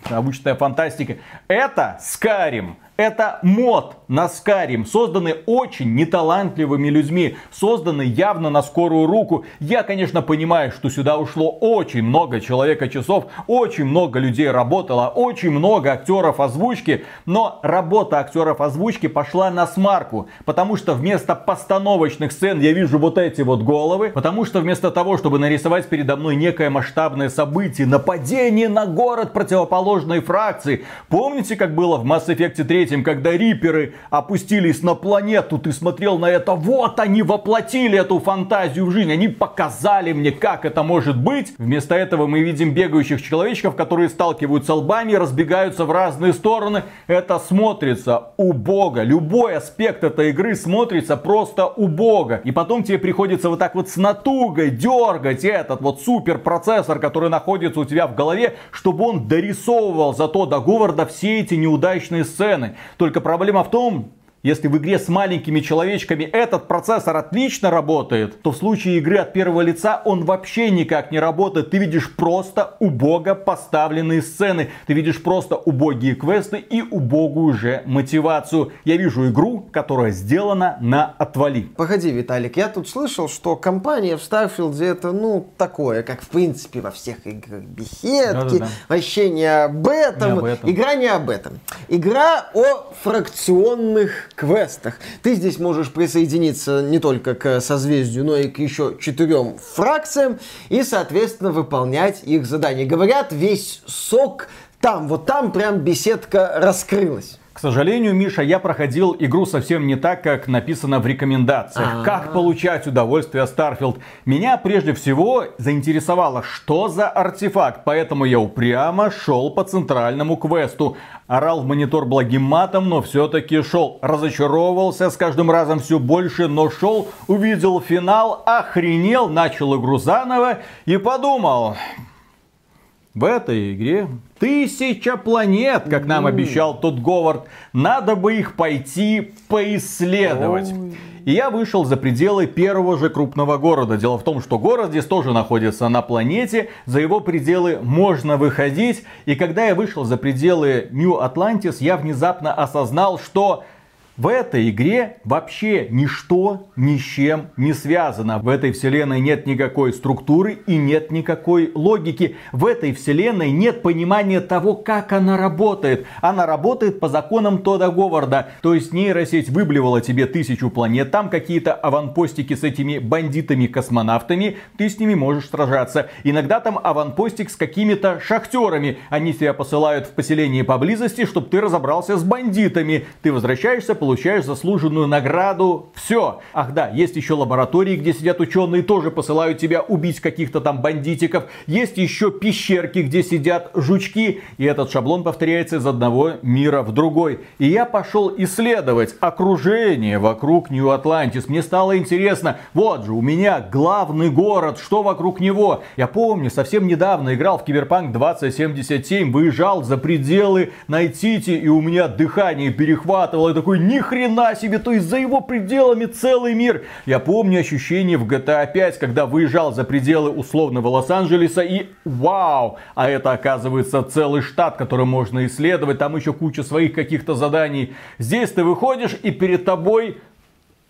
Speaker 3: научная фантастика. Это Скарим. Это мод на Скарим, созданный очень неталантливыми людьми, созданный явно на скорую руку. Я, конечно, понимаю, что сюда ушло очень много человека часов, очень много людей работало, очень много актеров озвучки, но работа актеров озвучки пошла на смарку, потому что вместо постановочных сцен я вижу вот эти вот головы, потому что вместо того, чтобы нарисовать передо мной некое масштабное событие, нападение на город противоположной фракции, помните, как было в Mass Effect 3 этим, когда риперы опустились на планету, ты смотрел на это, вот они воплотили эту фантазию в жизнь, они показали мне, как это может быть. Вместо этого мы видим бегающих человечков, которые сталкиваются лбами, разбегаются в разные стороны. Это смотрится убого. Любой аспект этой игры смотрится просто убого. И потом тебе приходится вот так вот с натугой дергать этот вот суперпроцессор, который находится у тебя в голове, чтобы он дорисовывал зато до Говарда все эти неудачные сцены. Только проблема в том, если в игре с маленькими человечками этот процессор отлично работает, то в случае игры от первого лица он вообще никак не работает. Ты видишь просто убого поставленные сцены. Ты видишь просто убогие квесты и убогую же мотивацию. Я вижу игру, которая сделана на отвали.
Speaker 1: Погоди, Виталик, я тут слышал, что компания в Старфилде это, ну, такое, как в принципе во всех играх. Беседки, Да-да-да. вообще не об этом. Не об этом. Игра не об этом. Игра о фракционных квестах. Ты здесь можешь присоединиться не только к созвездию, но и к еще четырем фракциям и, соответственно, выполнять их задания. Говорят, весь сок там, вот там прям беседка раскрылась.
Speaker 3: К сожалению, Миша, я проходил игру совсем не так, как написано в рекомендациях. А-а-а. Как получать удовольствие Starfield? Меня прежде всего заинтересовало, что за артефакт, поэтому я упрямо шел по центральному квесту. Орал в монитор благим матом, но все-таки шел. Разочаровывался с каждым разом все больше, но шел, увидел финал, охренел, начал игру заново и подумал, в этой игре тысяча планет, как нам обещал тот Говард. Надо бы их пойти поисследовать. И я вышел за пределы первого же крупного города. Дело в том, что город здесь тоже находится на планете. За его пределы можно выходить. И когда я вышел за пределы Нью-Атлантис, я внезапно осознал, что В этой игре вообще ничто ни с чем не связано. В этой вселенной нет никакой структуры и нет никакой логики. В этой вселенной нет понимания того, как она работает. Она работает по законам Тода Говарда. То есть нейросеть выблевала тебе тысячу планет, там какие-то аванпостики с этими бандитами-космонавтами, ты с ними можешь сражаться. Иногда там аванпостик с какими-то шахтерами. Они тебя посылают в поселение поблизости, чтобы ты разобрался с бандитами. Ты возвращаешься, получаешь получаешь заслуженную награду. Все. Ах да, есть еще лаборатории, где сидят ученые, тоже посылают тебя убить каких-то там бандитиков. Есть еще пещерки, где сидят жучки. И этот шаблон повторяется из одного мира в другой. И я пошел исследовать окружение вокруг New Atlantis. Мне стало интересно, вот же у меня главный город, что вокруг него. Я помню, совсем недавно играл в Киберпанк 2077, выезжал за пределы Night City, и у меня дыхание перехватывало. Я такой, ни хрена себе, то есть за его пределами целый мир. Я помню ощущение в GTA 5, когда выезжал за пределы условного Лос-Анджелеса и вау, а это оказывается целый штат, который можно исследовать, там еще куча своих каких-то заданий. Здесь ты выходишь и перед тобой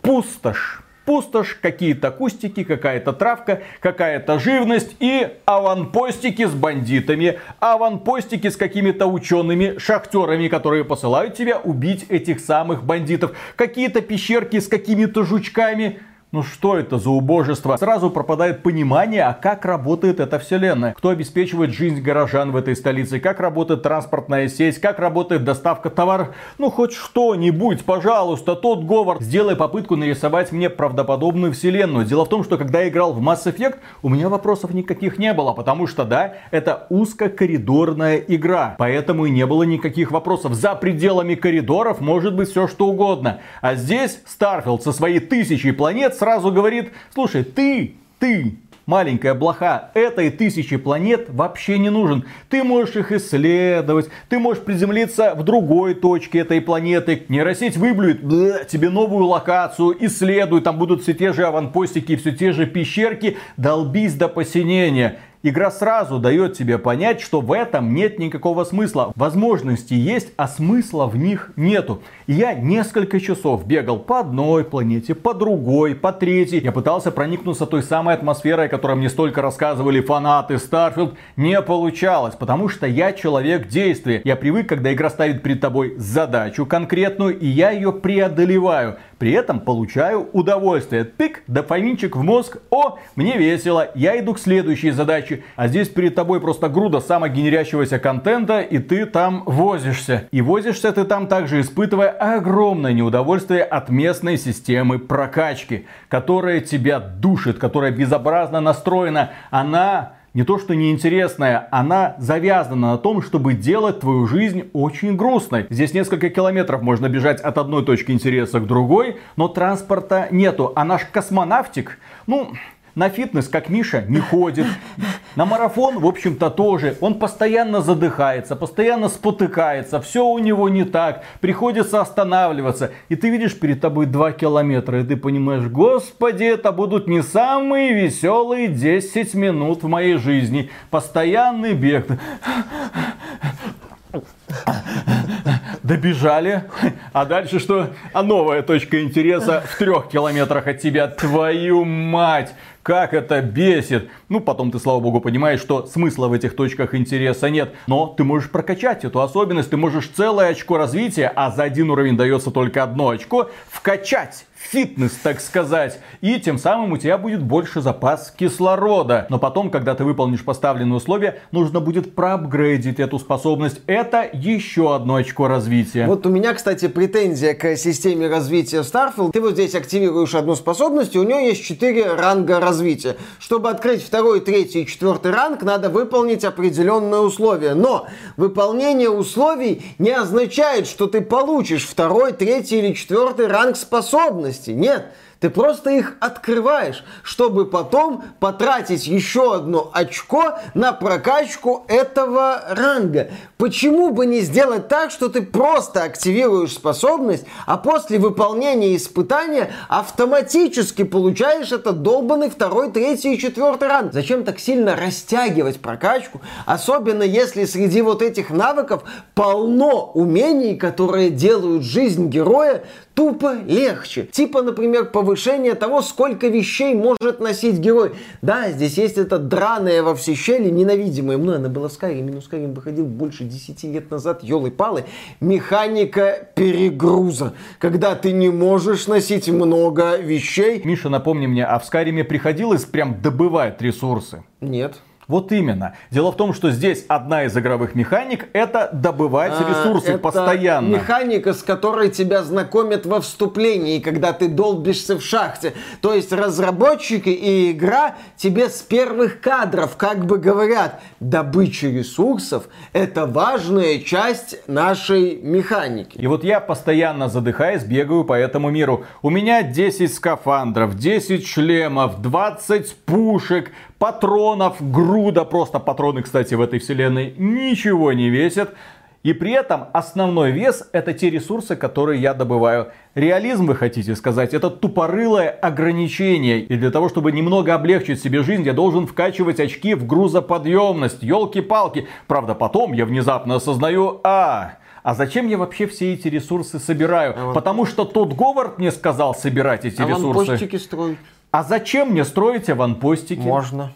Speaker 3: пустошь пустошь, какие-то кустики, какая-то травка, какая-то живность и аванпостики с бандитами, аванпостики с какими-то учеными, шахтерами, которые посылают тебя убить этих самых бандитов, какие-то пещерки с какими-то жучками. Ну что это за убожество? Сразу пропадает понимание, а как работает эта вселенная. Кто обеспечивает жизнь горожан в этой столице, как работает транспортная сеть, как работает доставка товаров. Ну хоть что-нибудь, пожалуйста, Тодд Говард, сделай попытку нарисовать мне правдоподобную вселенную. Дело в том, что когда я играл в Mass Effect, у меня вопросов никаких не было, потому что да, это узкокоридорная игра, поэтому и не было никаких вопросов. За пределами коридоров может быть все что угодно. А здесь Starfield со своей тысячей планет сразу говорит, слушай, ты, ты, маленькая блоха этой тысячи планет вообще не нужен. Ты можешь их исследовать, ты можешь приземлиться в другой точке этой планеты. Нейросеть выблюет тебе новую локацию, исследуй, там будут все те же аванпостики, все те же пещерки, долбись до посинения. Игра сразу дает тебе понять, что в этом нет никакого смысла. Возможности есть, а смысла в них нету. И я несколько часов бегал по одной планете, по другой, по третьей. Я пытался проникнуться той самой атмосферой, о которой мне столько рассказывали фанаты Starfield. Не получалось, потому что я человек действия. Я привык, когда игра ставит перед тобой задачу конкретную, и я ее преодолеваю. При этом получаю удовольствие. Пик, дофаминчик в мозг. О, мне весело. Я иду к следующей задаче. А здесь перед тобой просто груда самогенерящегося контента, и ты там возишься. И возишься ты там также испытывая огромное неудовольствие от местной системы прокачки, которая тебя душит, которая безобразно настроена. Она не то что неинтересная, она завязана на том, чтобы делать твою жизнь очень грустной. Здесь несколько километров можно бежать от одной точки интереса к другой, но транспорта нету. А наш космонавтик, ну, на фитнес, как Миша, не ходит. На марафон, в общем-то, тоже. Он постоянно задыхается, постоянно спотыкается. Все у него не так. Приходится останавливаться. И ты видишь перед тобой 2 километра. И ты понимаешь, господи, это будут не самые веселые 10 минут в моей жизни. Постоянный бег. Добежали. А дальше что? А новая точка интереса в трех километрах от тебя. Твою мать! Как это бесит! Ну, потом ты, слава богу, понимаешь, что смысла в этих точках интереса нет. Но ты можешь прокачать эту особенность, ты можешь целое очко развития, а за один уровень дается только одно очко, вкачать фитнес, так сказать. И тем самым у тебя будет больше запас кислорода. Но потом, когда ты выполнишь поставленные условия, нужно будет проапгрейдить эту способность. Это еще одно очко развития.
Speaker 1: Вот у меня, кстати, претензия к системе развития Starfield. Ты вот здесь активируешь одну способность, и у нее есть 4 ранга развития. Чтобы открыть второй, третий и четвертый ранг, надо выполнить определенные условия. Но выполнение условий не означает, что ты получишь второй, третий или четвертый ранг способности. Нет, Ты просто их открываешь, чтобы потом потратить еще одно очко на прокачку этого ранга. Почему бы не сделать так, что ты просто активируешь способность, а после выполнения испытания автоматически получаешь этот долбанный второй, третий и четвертый ранг? Зачем так сильно растягивать прокачку? Особенно если среди вот этих навыков полно умений, которые делают жизнь героя тупо легче. Типа, например, повышение того, сколько вещей может носить герой. Да, здесь есть эта драная во все щели, ненавидимая мной, она была в Скайриме, но Скайрим выходил больше 10 лет назад, елы-палы, механика перегруза, когда ты не можешь носить много вещей.
Speaker 3: Миша, напомни мне, а в Скайриме приходилось прям добывать ресурсы?
Speaker 1: Нет.
Speaker 3: Вот именно. Дело в том, что здесь одна из игровых механик это добывать а, ресурсы это постоянно.
Speaker 1: Механика, с которой тебя знакомят во вступлении, когда ты долбишься в шахте. То есть разработчики и игра тебе с первых кадров как бы говорят, добыча ресурсов это важная часть нашей механики.
Speaker 3: И вот я постоянно задыхаясь бегаю по этому миру. У меня 10 скафандров, 10 шлемов, 20 пушек, патронов, груда, просто патроны, кстати, в этой вселенной ничего не весят. И при этом основной вес это те ресурсы, которые я добываю. Реализм, вы хотите сказать, это тупорылое ограничение. И для того, чтобы немного облегчить себе жизнь, я должен вкачивать очки в грузоподъемность. Елки-палки. Правда, потом я внезапно осознаю, а, а зачем я вообще все эти ресурсы собираю? А Потому что тот Говард мне сказал собирать эти
Speaker 1: а
Speaker 3: ресурсы.
Speaker 1: строить.
Speaker 3: А зачем мне строить аванпостики?
Speaker 1: Можно.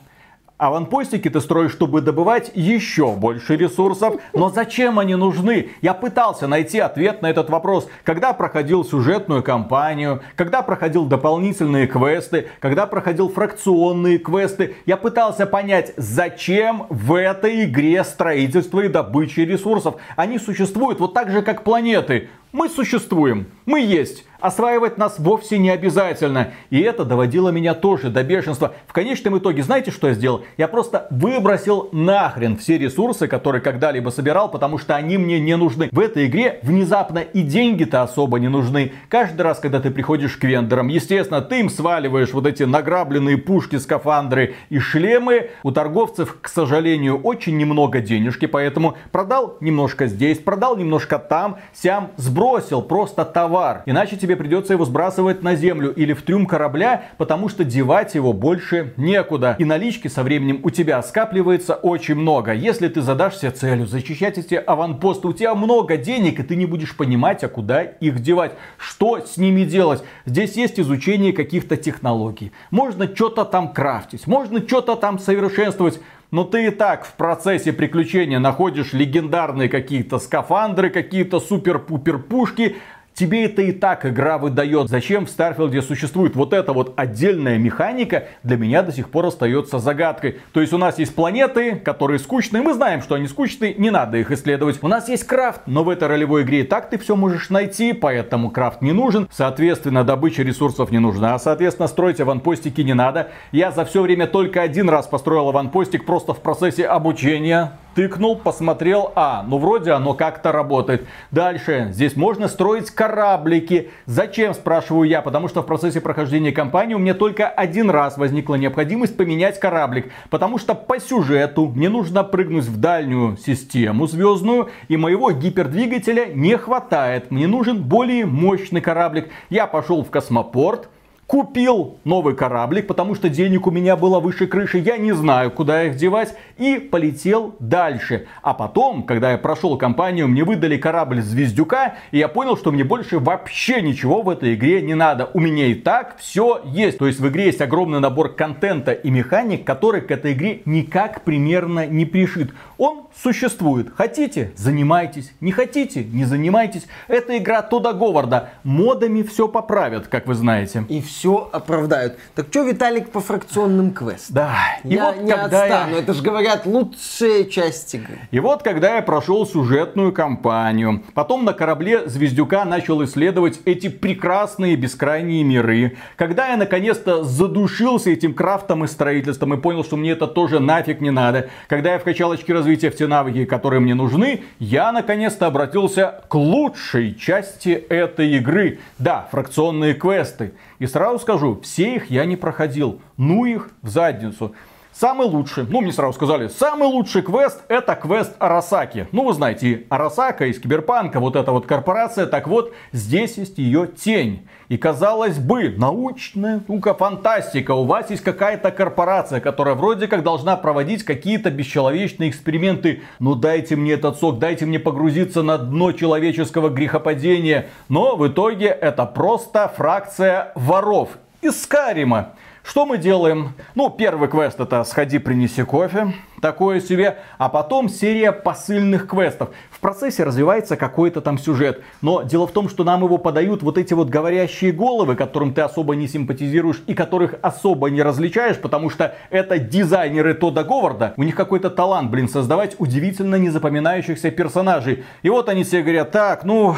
Speaker 3: Аванпостики ты строишь, чтобы добывать еще больше ресурсов. Но зачем они нужны? Я пытался найти ответ на этот вопрос. Когда проходил сюжетную кампанию, когда проходил дополнительные квесты, когда проходил фракционные квесты, я пытался понять, зачем в этой игре строительство и добыча ресурсов. Они существуют вот так же, как планеты. Мы существуем, мы есть. Осваивать нас вовсе не обязательно. И это доводило меня тоже до бешенства. В конечном итоге, знаете, что я сделал? Я просто выбросил нахрен все ресурсы, которые когда-либо собирал, потому что они мне не нужны. В этой игре внезапно и деньги-то особо не нужны. Каждый раз, когда ты приходишь к вендорам, естественно, ты им сваливаешь вот эти награбленные пушки, скафандры и шлемы. У торговцев, к сожалению, очень немного денежки, поэтому продал немножко здесь, продал немножко там, сям, сбросил просто товар. Иначе тебе придется его сбрасывать на землю или в трюм корабля, потому что девать его больше некуда. И налички со временем у тебя скапливается очень много. Если ты задашься целью защищать эти аванпосты, у тебя много денег, и ты не будешь понимать, а куда их девать. Что с ними делать? Здесь есть изучение каких-то технологий. Можно что-то там крафтить, можно что-то там совершенствовать. Но ты и так в процессе приключения находишь легендарные какие-то скафандры, какие-то супер-пупер пушки, Тебе это и так игра выдает. Зачем в Старфилде существует вот эта вот отдельная механика, для меня до сих пор остается загадкой. То есть у нас есть планеты, которые скучные, мы знаем, что они скучные, не надо их исследовать. У нас есть крафт, но в этой ролевой игре и так ты все можешь найти, поэтому крафт не нужен. Соответственно, добыча ресурсов не нужна, а соответственно строить аванпостики не надо. Я за все время только один раз построил аванпостик просто в процессе обучения тыкнул, посмотрел, а, ну вроде оно как-то работает. Дальше, здесь можно строить кораблики. Зачем, спрашиваю я, потому что в процессе прохождения кампании у меня только один раз возникла необходимость поменять кораблик. Потому что по сюжету мне нужно прыгнуть в дальнюю систему звездную, и моего гипердвигателя не хватает. Мне нужен более мощный кораблик. Я пошел в космопорт, Купил новый кораблик, потому что денег у меня было выше крыши, я не знаю, куда их девать, и полетел дальше. А потом, когда я прошел компанию, мне выдали корабль Звездюка, и я понял, что мне больше вообще ничего в этой игре не надо. У меня и так все есть. То есть в игре есть огромный набор контента и механик, который к этой игре никак примерно не пришит. Он существует. Хотите, занимайтесь. Не хотите, не занимайтесь. Эта игра Тода Говарда. Модами все поправят, как вы знаете.
Speaker 1: И все оправдают. Так что, Виталик, по фракционным квестам?
Speaker 3: Да.
Speaker 1: И я вот не отстану. Я... Это же, говорят, лучшая часть игры.
Speaker 3: И вот, когда я прошел сюжетную кампанию, потом на корабле Звездюка начал исследовать эти прекрасные бескрайние миры, когда я наконец-то задушился этим крафтом и строительством и понял, что мне это тоже нафиг не надо, когда я вкачал очки развития в те навыки, которые мне нужны, я наконец-то обратился к лучшей части этой игры. Да, фракционные квесты. И сразу сразу скажу, все их я не проходил. Ну их в задницу. Самый лучший, ну мне сразу сказали, самый лучший квест это квест Арасаки. Ну вы знаете, Арасака из Киберпанка, вот эта вот корпорация, так вот, здесь есть ее тень. И казалось бы, научная наука, фантастика, у вас есть какая-то корпорация, которая вроде как должна проводить какие-то бесчеловечные эксперименты. Ну дайте мне этот сок, дайте мне погрузиться на дно человеческого грехопадения. Но в итоге это просто фракция воров из Скарима. Что мы делаем? Ну, первый квест это сходи, принеси кофе такое себе, а потом серия посыльных квестов. В процессе развивается какой-то там сюжет, но дело в том, что нам его подают вот эти вот говорящие головы, которым ты особо не симпатизируешь и которых особо не различаешь, потому что это дизайнеры Тода Говарда. У них какой-то талант, блин, создавать удивительно незапоминающихся персонажей. И вот они все говорят, так, ну,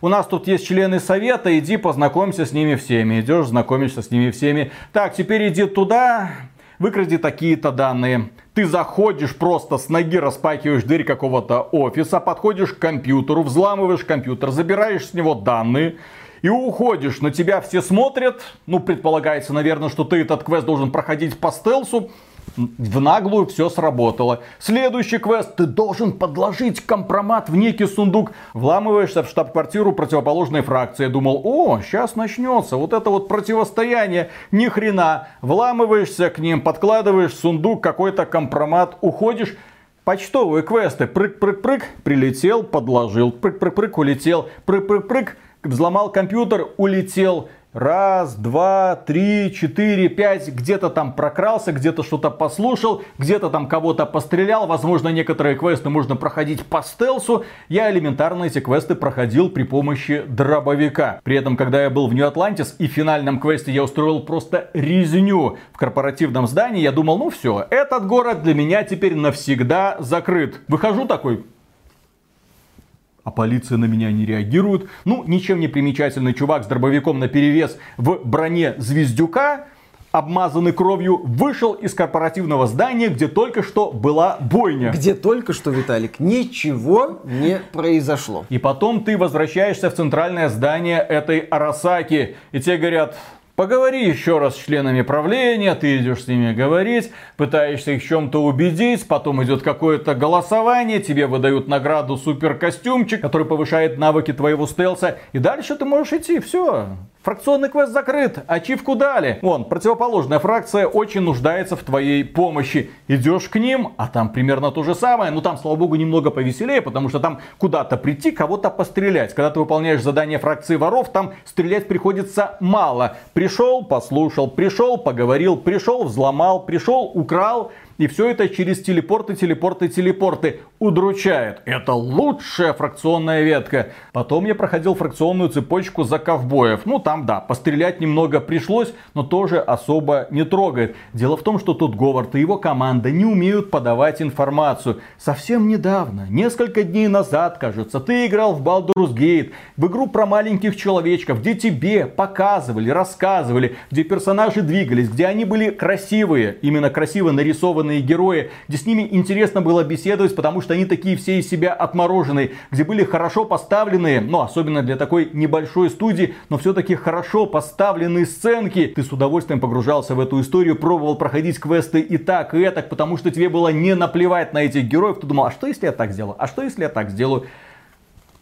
Speaker 3: у нас тут есть члены совета, иди познакомься с ними всеми. Идешь, знакомишься с ними всеми. Так, теперь иди туда, выкради такие-то данные. Ты заходишь просто с ноги, распахиваешь дверь какого-то офиса, подходишь к компьютеру, взламываешь компьютер, забираешь с него данные, и уходишь, на тебя все смотрят, ну, предполагается, наверное, что ты этот квест должен проходить по стелсу, в наглую все сработало. Следующий квест. Ты должен подложить компромат в некий сундук. Вламываешься в штаб-квартиру противоположной фракции. Думал, о, сейчас начнется вот это вот противостояние. Ни хрена. Вламываешься к ним, подкладываешь в сундук какой-то компромат, уходишь. Почтовые квесты. Прыг-прыг-прыг, прилетел, подложил. Прыг-прыг-прыг, улетел. Прыг-прыг-прыг, взломал компьютер, улетел. Раз, два, три, четыре, пять. Где-то там прокрался, где-то что-то послушал, где-то там кого-то пострелял. Возможно, некоторые квесты можно проходить по стелсу. Я элементарно эти квесты проходил при помощи дробовика. При этом, когда я был в Нью-Атлантис и в финальном квесте я устроил просто резню в корпоративном здании, я думал, ну все, этот город для меня теперь навсегда закрыт. Выхожу такой, а полиция на меня не реагирует. Ну, ничем не примечательный чувак с дробовиком на перевес в броне звездюка, обмазанный кровью, вышел из корпоративного здания, где только что была бойня.
Speaker 1: Где только что, Виталик, ничего не произошло.
Speaker 3: И потом ты возвращаешься в центральное здание этой Арасаки, и тебе говорят, Поговори еще раз с членами правления, ты идешь с ними говорить, пытаешься их чем-то убедить, потом идет какое-то голосование, тебе выдают награду супер костюмчик, который повышает навыки твоего стелса, и дальше ты можешь идти, все. Фракционный квест закрыт, ачивку дали. Вон, противоположная фракция очень нуждается в твоей помощи. Идешь к ним, а там примерно то же самое. Но там, слава богу, немного повеселее, потому что там куда-то прийти, кого-то пострелять. Когда ты выполняешь задание фракции воров, там стрелять приходится мало. Пришел, послушал, пришел, поговорил, пришел, взломал, пришел, украл. И все это через телепорты, телепорты, телепорты удручает. Это лучшая фракционная ветка. Потом я проходил фракционную цепочку за ковбоев. Ну там да, пострелять немного пришлось, но тоже особо не трогает. Дело в том, что тут Говард и его команда не умеют подавать информацию. Совсем недавно, несколько дней назад, кажется, ты играл в Baldur's Gate, в игру про маленьких человечков, где тебе показывали, рассказывали, где персонажи двигались, где они были красивые, именно красиво нарисованы нарисованные герои, где с ними интересно было беседовать, потому что они такие все из себя отмороженные, где были хорошо поставленные, ну, особенно для такой небольшой студии, но все-таки хорошо поставленные сценки. Ты с удовольствием погружался в эту историю, пробовал проходить квесты и так, и так, потому что тебе было не наплевать на этих героев. Ты думал, а что если я так сделаю? А что если я так сделаю?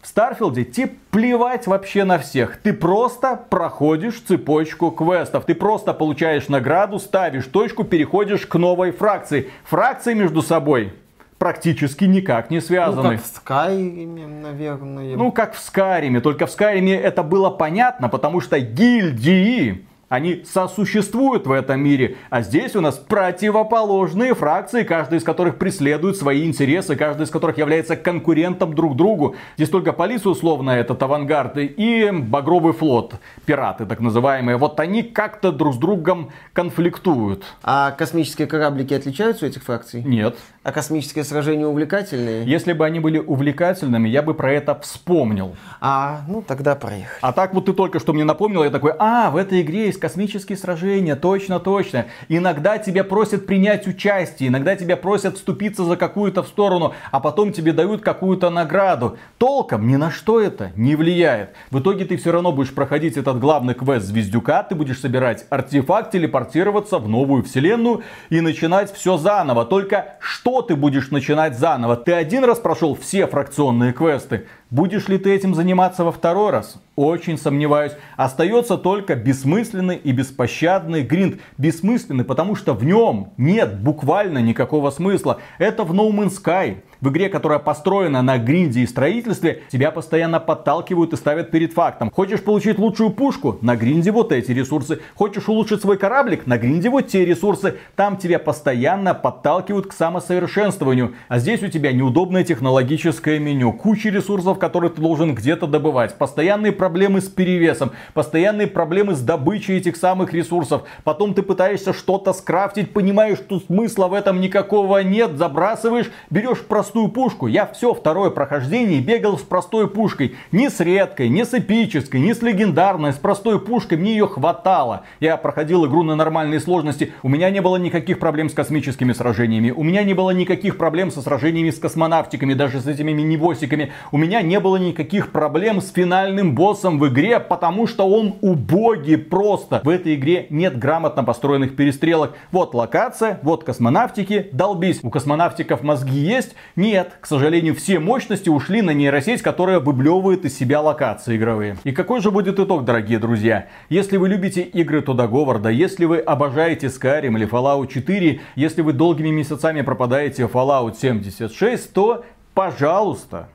Speaker 3: В Старфилде тебе плевать вообще на всех. Ты просто проходишь цепочку квестов. Ты просто получаешь награду, ставишь точку, переходишь к новой фракции. Фракции между собой практически никак не связаны. Ну,
Speaker 1: как в Скайриме, наверное.
Speaker 3: Ну, как в Скайриме. Только в Скайриме это было понятно, потому что гильдии они сосуществуют в этом мире. А здесь у нас противоположные фракции, каждая из которых преследует свои интересы, каждая из которых является конкурентом друг другу. Здесь только полиция условно этот авангард и Багровый флот, пираты так называемые. Вот они как-то друг с другом конфликтуют.
Speaker 1: А космические кораблики отличаются у этих фракций?
Speaker 3: Нет.
Speaker 1: А космические сражения увлекательные?
Speaker 3: Если бы они были увлекательными, я бы про это вспомнил.
Speaker 1: А, ну тогда проехали.
Speaker 3: А так вот ты только что мне напомнил, я такой, а, в этой игре есть космические сражения, точно, точно. Иногда тебя просят принять участие, иногда тебя просят вступиться за какую-то в сторону, а потом тебе дают какую-то награду. Толком ни на что это не влияет. В итоге ты все равно будешь проходить этот главный квест Звездюка, ты будешь собирать артефакт, телепортироваться в новую вселенную и начинать все заново. Только что ты будешь начинать заново? Ты один раз прошел все фракционные квесты. Будешь ли ты этим заниматься во второй раз? Очень сомневаюсь. Остается только бессмысленный и беспощадный гринд. Бессмысленный, потому что в нем нет буквально никакого смысла. Это в No Man's Sky. В игре, которая построена на гринде и строительстве, тебя постоянно подталкивают и ставят перед фактом. Хочешь получить лучшую пушку? На гринде вот эти ресурсы. Хочешь улучшить свой кораблик? На гринде вот те ресурсы. Там тебя постоянно подталкивают к самосовершенствованию. А здесь у тебя неудобное технологическое меню. Куча ресурсов, которые ты должен где-то добывать. Постоянные проблемы с перевесом. Постоянные проблемы с добычей этих самых ресурсов. Потом ты пытаешься что-то скрафтить, понимаешь, что смысла в этом никакого нет. Забрасываешь, берешь простой простую пушку. Я все второе прохождение бегал с простой пушкой. Не с редкой, не с эпической, не с легендарной, с простой пушкой. Мне ее хватало. Я проходил игру на нормальной сложности. У меня не было никаких проблем с космическими сражениями. У меня не было никаких проблем со сражениями с космонавтиками, даже с этими мини-боссиками. У меня не было никаких проблем с финальным боссом в игре, потому что он убогий просто. В этой игре нет грамотно построенных перестрелок. Вот локация, вот космонавтики, долбись. У космонавтиков мозги есть, нет, к сожалению, все мощности ушли на нейросеть, которая выблевывает из себя локации игровые. И какой же будет итог, дорогие друзья? Если вы любите игры Тодда Говарда, если вы обожаете Skyrim или Fallout 4, если вы долгими месяцами пропадаете Fallout 76, то, пожалуйста,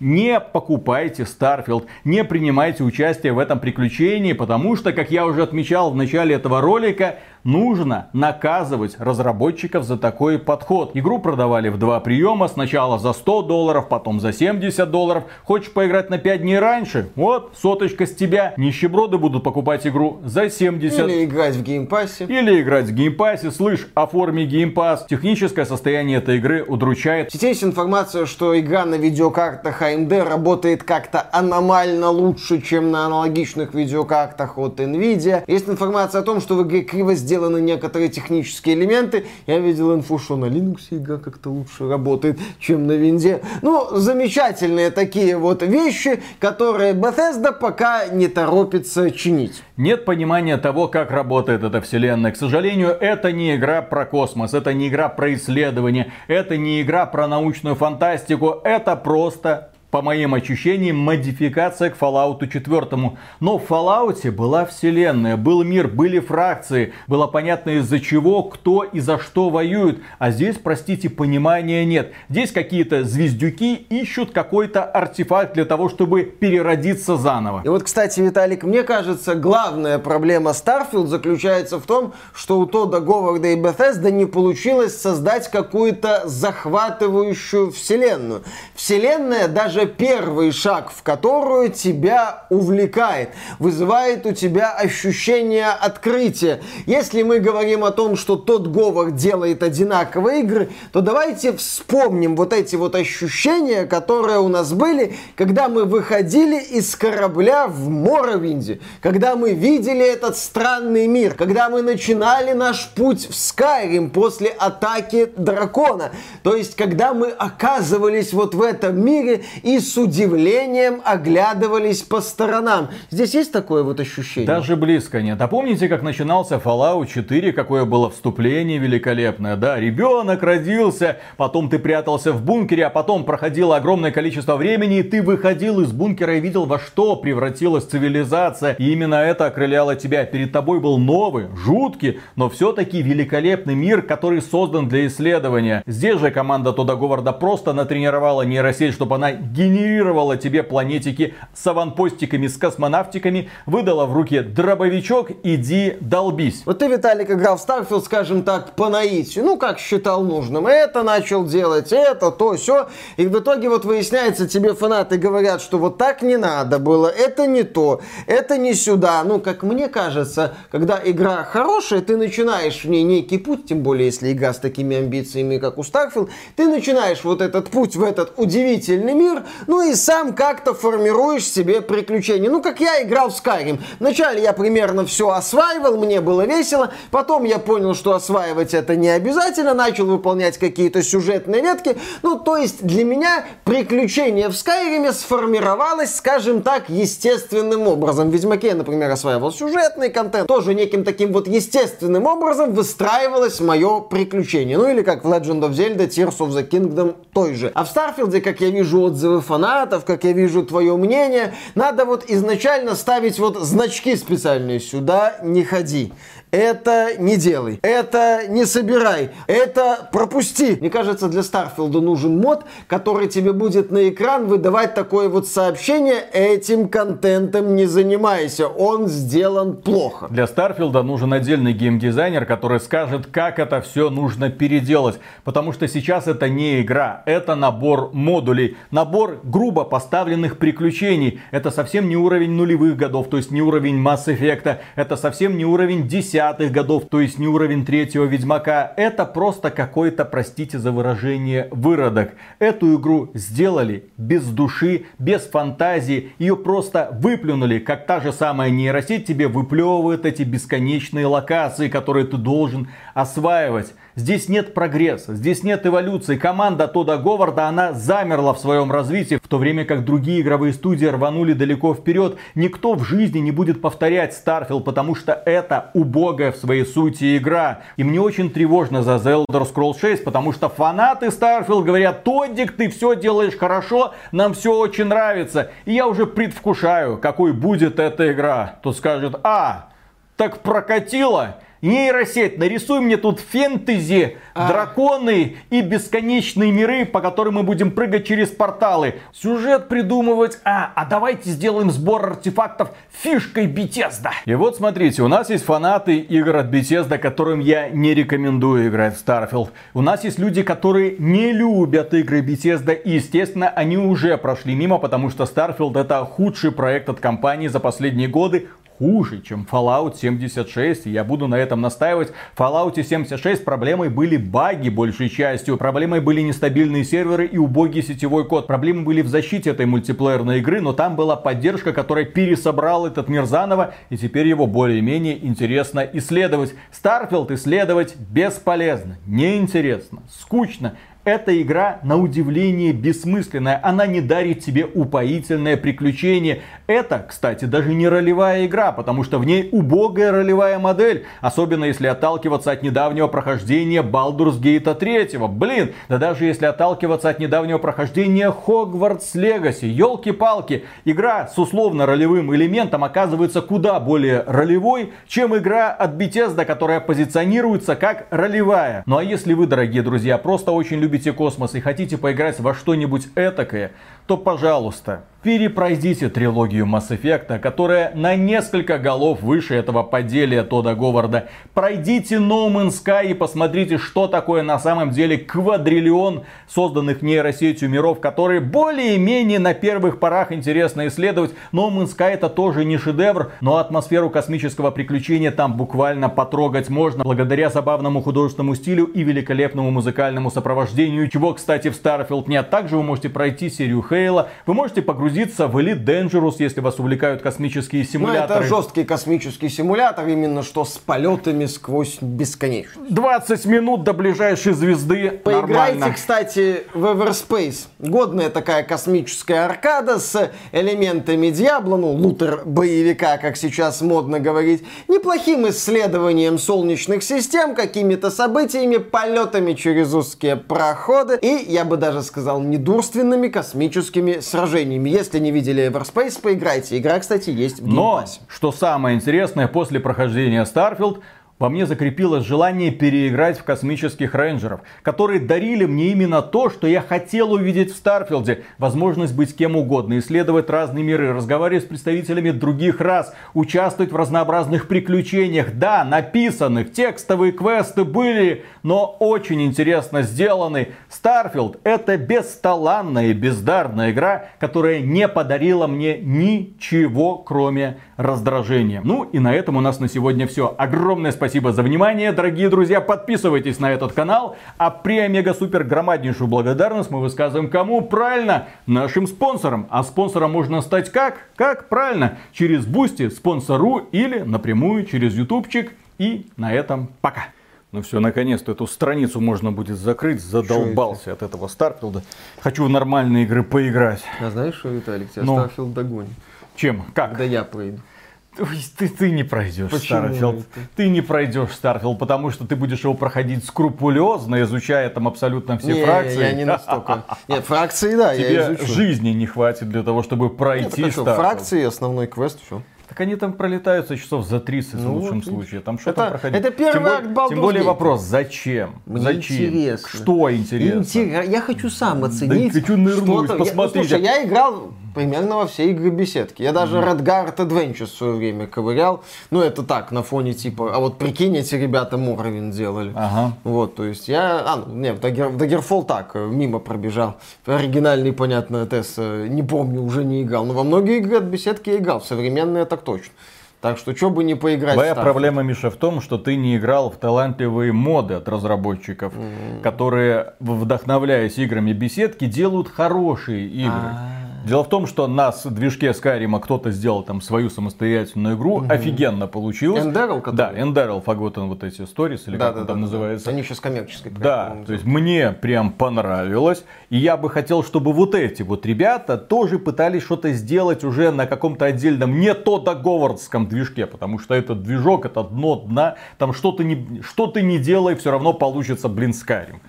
Speaker 3: не покупайте Starfield, не принимайте участие в этом приключении, потому что, как я уже отмечал в начале этого ролика, нужно наказывать разработчиков за такой подход. Игру продавали в два приема, сначала за 100 долларов, потом за 70 долларов. Хочешь поиграть на 5 дней раньше? Вот, соточка с тебя. Нищеброды будут покупать игру за 70.
Speaker 1: Или играть в геймпассе.
Speaker 3: Или играть в геймпассе. Слышь, оформи Game Pass. Техническое состояние этой игры удручает.
Speaker 1: Сейчас есть информация, что игра на видеокартах AMD работает как-то аномально лучше, чем на аналогичных видеокартах от Nvidia. Есть информация о том, что в игре криво сделали сделаны некоторые технические элементы. Я видел инфу, что на Linux игра как-то лучше работает, чем на винде. Ну, замечательные такие вот вещи, которые Bethesda пока не торопится чинить.
Speaker 3: Нет понимания того, как работает эта вселенная. К сожалению, это не игра про космос, это не игра про исследование, это не игра про научную фантастику, это просто по моим ощущениям, модификация к Fallout 4. Но в Fallout была вселенная, был мир, были фракции, было понятно из-за чего, кто и за что воюет. А здесь, простите, понимания нет. Здесь какие-то звездюки ищут какой-то артефакт для того, чтобы переродиться заново.
Speaker 1: И вот, кстати, Виталик, мне кажется, главная проблема Starfield заключается в том, что у Тода Говарда и Bethesda не получилось создать какую-то захватывающую вселенную. Вселенная даже первый шаг в которую тебя увлекает, вызывает у тебя ощущение открытия. Если мы говорим о том, что тот Говард делает одинаковые игры, то давайте вспомним вот эти вот ощущения, которые у нас были, когда мы выходили из корабля в Моровинде, когда мы видели этот странный мир, когда мы начинали наш путь в Skyrim после атаки дракона. То есть, когда мы оказывались вот в этом мире и и с удивлением оглядывались по сторонам. Здесь есть такое вот ощущение?
Speaker 3: Даже близко нет. А помните, как начинался Fallout 4, какое было вступление великолепное, да? Ребенок родился, потом ты прятался в бункере, а потом проходило огромное количество времени, и ты выходил из бункера и видел, во что превратилась цивилизация. И именно это окрыляло тебя. Перед тобой был новый, жуткий, но все-таки великолепный мир, который создан для исследования. Здесь же команда Тода Говарда просто натренировала нейросеть, чтобы она генерировала тебе планетики с аванпостиками, с космонавтиками, выдала в руки дробовичок, иди долбись.
Speaker 1: Вот ты, Виталик, играл в Starfield, скажем так, по наитию, ну, как считал нужным. Это начал делать, это, то, все. И в итоге вот выясняется, тебе фанаты говорят, что вот так не надо было, это не то, это не сюда. Ну, как мне кажется, когда игра хорошая, ты начинаешь в ней некий путь, тем более, если игра с такими амбициями, как у Starfield, ты начинаешь вот этот путь в этот удивительный мир, ну и сам как-то формируешь себе приключения. Ну, как я играл в Skyrim. Вначале я примерно все осваивал, мне было весело, потом я понял, что осваивать это не обязательно, начал выполнять какие-то сюжетные ветки. Ну, то есть для меня приключение в Skyrim сформировалось, скажем так, естественным образом. В Ведьмаке, например, осваивал сюжетный контент, тоже неким таким вот естественным образом выстраивалось мое приключение. Ну или как в Legend of Zelda Tears of the Kingdom той же. А в Старфилде, как я вижу отзывы фанатов, как я вижу твое мнение, надо вот изначально ставить вот значки специальные. Сюда не ходи это не делай, это не собирай, это пропусти. Мне кажется, для Старфилда нужен мод, который тебе будет на экран выдавать такое вот сообщение, этим контентом не занимайся, он сделан плохо.
Speaker 3: Для Старфилда нужен отдельный геймдизайнер, который скажет, как это все нужно переделать, потому что сейчас это не игра, это набор модулей, набор грубо поставленных приключений. Это совсем не уровень нулевых годов, то есть не уровень Mass Effect, это совсем не уровень 10 70-х годов, то есть не уровень третьего Ведьмака. Это просто какой-то, простите за выражение, выродок. Эту игру сделали без души, без фантазии. Ее просто выплюнули, как та же самая нейросеть тебе выплевывает эти бесконечные локации, которые ты должен осваивать. Здесь нет прогресса, здесь нет эволюции. Команда Тода Говарда, она замерла в своем развитии, в то время как другие игровые студии рванули далеко вперед. Никто в жизни не будет повторять Starfield, потому что это убогая в своей сути игра. И мне очень тревожно за The Elder Scrolls 6, потому что фанаты Starfield говорят, Тоддик, ты все делаешь хорошо, нам все очень нравится. И я уже предвкушаю, какой будет эта игра. Тут скажет, а, так прокатило? Нейросеть, нарисуй мне тут фэнтези, а... драконы и бесконечные миры, по которым мы будем прыгать через порталы. Сюжет придумывать, а, а давайте сделаем сбор артефактов фишкой Bethesda. И вот смотрите, у нас есть фанаты игр от Bethesda, которым я не рекомендую играть в Starfield. У нас есть люди, которые не любят игры Bethesda, и, естественно, они уже прошли мимо, потому что Starfield это худший проект от компании за последние годы хуже, чем Fallout 76. И я буду на этом настаивать. В Fallout 76 проблемой были баги большей частью. Проблемой были нестабильные серверы и убогий сетевой код. Проблемы были в защите этой мультиплеерной игры, но там была поддержка, которая пересобрала этот мир заново. И теперь его более-менее интересно исследовать. Starfield исследовать бесполезно, неинтересно, скучно. Эта игра на удивление бессмысленная. Она не дарит тебе упоительное приключение. Это, кстати, даже не ролевая игра, потому что в ней убогая ролевая модель. Особенно если отталкиваться от недавнего прохождения Baldur's Gate 3. Блин, да даже если отталкиваться от недавнего прохождения Hogwarts Legacy. Елки-палки, игра с условно ролевым элементом оказывается куда более ролевой, чем игра от Bethesda, которая позиционируется как ролевая. Ну а если вы, дорогие друзья, просто очень любите любите космос и хотите поиграть во что-нибудь этакое, то, пожалуйста, перепройдите трилогию Mass Effect, которая на несколько голов выше этого поделия Тода Говарда. Пройдите No Man's Sky и посмотрите, что такое на самом деле квадриллион созданных нейросетью миров, которые более-менее на первых порах интересно исследовать. No Man's Sky это тоже не шедевр, но атмосферу космического приключения там буквально потрогать можно, благодаря забавному художественному стилю и великолепному музыкальному сопровождению, чего, кстати, в Starfield нет. Также вы можете пройти серию Хейла, вы можете погрузиться в Elite Dangerous, если вас увлекают космические симуляторы.
Speaker 1: Ну, это жесткий космический симулятор, именно что с полетами сквозь бесконечность.
Speaker 3: 20 минут до ближайшей звезды.
Speaker 1: Поиграйте,
Speaker 3: Нормально.
Speaker 1: кстати, в Everspace. Годная такая космическая аркада с элементами Диабло, ну, лутер боевика, как сейчас модно говорить. Неплохим исследованием солнечных систем, какими-то событиями, полетами через узкие проходы и, я бы даже сказал, недурственными космическими сражениями если не видели Everspace, поиграйте. Игра, кстати, есть в
Speaker 3: Но, что самое интересное, после прохождения Starfield во мне закрепилось желание переиграть в космических рейнджеров, которые дарили мне именно то, что я хотел увидеть в Старфилде. Возможность быть кем угодно, исследовать разные миры, разговаривать с представителями других рас, участвовать в разнообразных приключениях. Да, написанных, текстовые квесты были, но очень интересно сделаны. Starfield это бесталанная и бездарная игра, которая не подарила мне ничего, кроме раздражения. Ну и на этом у нас на сегодня все. Огромное спасибо за внимание, дорогие друзья. Подписывайтесь на этот канал. А при омега-супер громаднейшую благодарность мы высказываем кому? Правильно, нашим спонсорам. А спонсором можно стать как? Как? Правильно, через Boosty, спонсору или напрямую через ютубчик. И на этом пока. Ну все, наконец-то эту страницу можно будет закрыть. Задолбался от этого Старфилда. Хочу в нормальные игры поиграть.
Speaker 1: А знаешь что, Виталик, тебя
Speaker 3: Ну.
Speaker 1: Starfield догонит,
Speaker 3: Чем? Как?
Speaker 1: когда я пройду.
Speaker 3: Ой, Ты, ты не пройдешь
Speaker 1: Starfield.
Speaker 3: Ты не пройдешь Starfield, потому что ты будешь его проходить скрупулезно, изучая там абсолютно все
Speaker 1: не,
Speaker 3: фракции.
Speaker 1: я не настолько. Нет, фракции, да, я
Speaker 3: Тебе
Speaker 1: изучу.
Speaker 3: жизни не хватит для того, чтобы
Speaker 1: Нет,
Speaker 3: пройти
Speaker 1: так что,
Speaker 3: Starfield.
Speaker 1: фракции, основной квест, все.
Speaker 3: Так они там пролетаются часов за 30
Speaker 1: Ну
Speaker 3: в лучшем
Speaker 1: вот,
Speaker 3: случае. Там что
Speaker 1: Это-
Speaker 3: проходить?
Speaker 1: это первый
Speaker 3: тем,
Speaker 1: акт Baldur's
Speaker 3: Тем более вопрос, зачем?
Speaker 1: Мне
Speaker 3: зачем?
Speaker 1: интересно.
Speaker 3: Что интересно?
Speaker 1: Интерес- Я хочу сам оценить.
Speaker 3: хочу нырнуть,
Speaker 1: что-то. Я-
Speaker 3: посмотреть.
Speaker 1: Ну, слушай, я играл примерно во все игры беседки. Я даже Redguard Adventures в свое время ковырял. Ну, это так, на фоне типа... А вот прикинь, эти ребята Моровин делали.
Speaker 3: Ага.
Speaker 1: Вот, то есть я... А, ну, не, в Dagger- в Daggerfall так, э, мимо пробежал. Оригинальный, понятно, ТС, э, не помню, уже не играл. Но во многие игры от беседки я играл, в современные так точно. Так что, что бы не поиграть
Speaker 3: Твоя проблема, Миша, в том, что ты не играл в талантливые моды от разработчиков, которые, в- вдохновляясь играми беседки, делают хорошие игры.
Speaker 1: А.
Speaker 3: Дело в том, что на движке Skyrim кто-то сделал там свою самостоятельную игру, офигенно получилось.
Speaker 1: Enderal, который?
Speaker 3: Да, Enderal, Forgotten вот эти stories, или
Speaker 1: Да,
Speaker 3: как
Speaker 1: да,
Speaker 3: он
Speaker 1: да,
Speaker 3: там
Speaker 1: да.
Speaker 3: называется.
Speaker 1: Они сейчас коммерческой.
Speaker 3: Да, то есть мне прям понравилось. И я бы хотел, чтобы вот эти вот ребята тоже пытались что-то сделать уже на каком-то отдельном, не то договорском движке, потому что этот движок, это дно дна, там что ты не, что ты не делай, все равно получится, блин, Skyrim.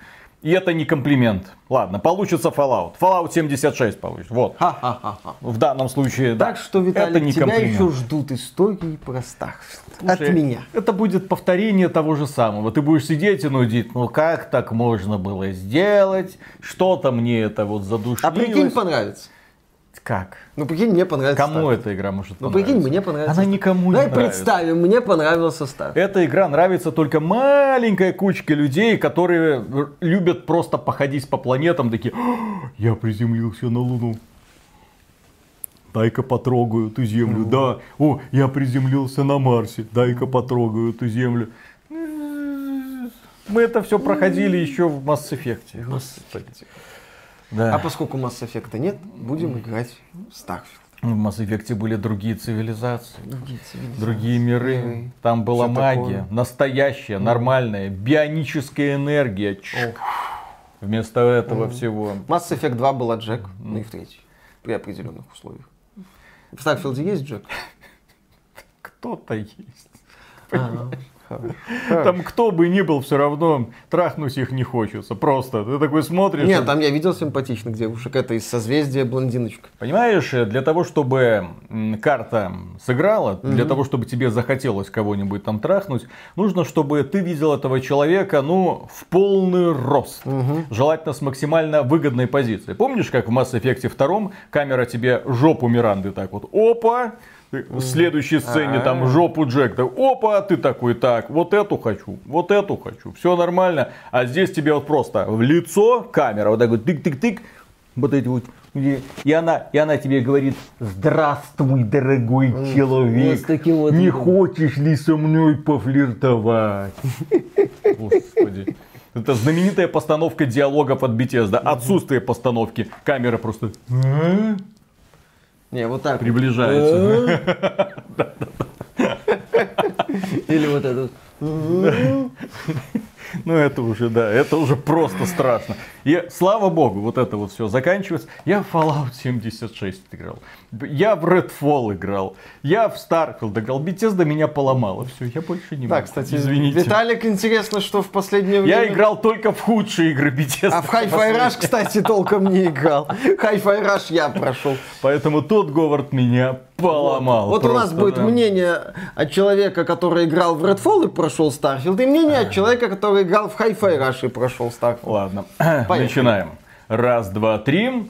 Speaker 3: И это не комплимент. Ладно, получится Fallout. Fallout 76 получится. Вот.
Speaker 1: Ха-ха-ха.
Speaker 3: В данном случае, да.
Speaker 1: Так что, Виталий,
Speaker 3: это не
Speaker 1: тебя
Speaker 3: комплимент.
Speaker 1: еще ждут истории про Starfield. От меня.
Speaker 3: Это будет повторение того же самого. Ты будешь сидеть и нудить, ну как так можно было сделать? Что-то мне это вот задушилось.
Speaker 1: А прикинь, понравится.
Speaker 3: Как?
Speaker 1: Ну, прикинь, мне понравится
Speaker 3: Кому
Speaker 1: Starfield.
Speaker 3: эта игра может
Speaker 1: Ну,
Speaker 3: понравиться?
Speaker 1: прикинь, мне понравится.
Speaker 3: Она никому не
Speaker 1: Давай
Speaker 3: нравится.
Speaker 1: представим, мне понравился Starfield.
Speaker 3: Эта игра нравится только маленькой кучке людей, которые любят просто походить по планетам, такие, «А, я приземлился на Луну. Дай-ка потрогаю эту землю. Да. О, я приземлился на Марсе. Дай-ка потрогаю эту землю. Мы это все проходили еще в Mass Effect. Господи. Да.
Speaker 1: А поскольку Mass Effect нет, будем играть в Starfield.
Speaker 3: В Mass Effect были другие цивилизации.
Speaker 1: Другие цивилизации.
Speaker 3: Другие миры,
Speaker 1: Миры.
Speaker 3: там была
Speaker 1: Всё
Speaker 3: магия,
Speaker 1: такое.
Speaker 3: настоящая, нормальная, бионическая энергия. Чик. Вместо этого всего.
Speaker 1: Mass Effect 2 была Джек, ну и в третьей, при определенных условиях. В Старфилде есть Джек?
Speaker 3: Кто-то есть.
Speaker 1: Ага.
Speaker 3: Там кто бы ни был, все равно трахнуть их не хочется. Просто ты такой смотришь.
Speaker 1: Нет,
Speaker 3: и-
Speaker 1: там я видел симпатичных девушек. Это из созвездия блондиночка.
Speaker 3: Понимаешь, для того, чтобы карта сыграла, для того, чтобы тебе захотелось кого-нибудь там трахнуть, нужно, чтобы ты видел этого человека, ну, в полный рост. Желательно с максимально выгодной позиции. Помнишь, как в Mass Effect 2 камера тебе жопу Миранды так вот, опа, в следующей сцене там жопу Джек, опа, ты такой, так, вот эту хочу, вот эту хочу, все нормально. А здесь тебе вот просто в лицо камера, вот так вот тык-тык-тык, вот эти вот. И она, и она тебе говорит, здравствуй, дорогой человек,
Speaker 1: вот таким вот
Speaker 3: не
Speaker 1: видом».
Speaker 3: хочешь ли со мной пофлиртовать? Господи. Это знаменитая постановка диалогов от Bethesda. Отсутствие постановки. Камера просто?
Speaker 1: Не, вот так.
Speaker 3: приближается.
Speaker 1: Или вот этот.
Speaker 3: Ну это уже, да, это уже просто страшно. И слава богу, вот это вот все заканчивается. Я в Fallout 76 играл. Я в Redfall играл. Я в Starfield играл. Bethesda меня поломала. Все, я больше не
Speaker 1: Да,
Speaker 3: могу.
Speaker 1: кстати,
Speaker 3: Извините.
Speaker 1: Виталик, интересно, что в последнее время...
Speaker 3: Я играл только в худшие игры Bethesda.
Speaker 1: А в Hi-Fi Rush, кстати, толком не играл. Hi-Fi Rush я прошел.
Speaker 3: Поэтому тот Говард меня поломал.
Speaker 1: Вот у нас будет
Speaker 3: да.
Speaker 1: мнение от человека, который играл в Redfall и прошел Starfield, и мнение от человека, который играл в Hi-Fi Rush и прошел Starfield.
Speaker 3: Ладно,
Speaker 1: Поехали.
Speaker 3: начинаем. Раз, два, три.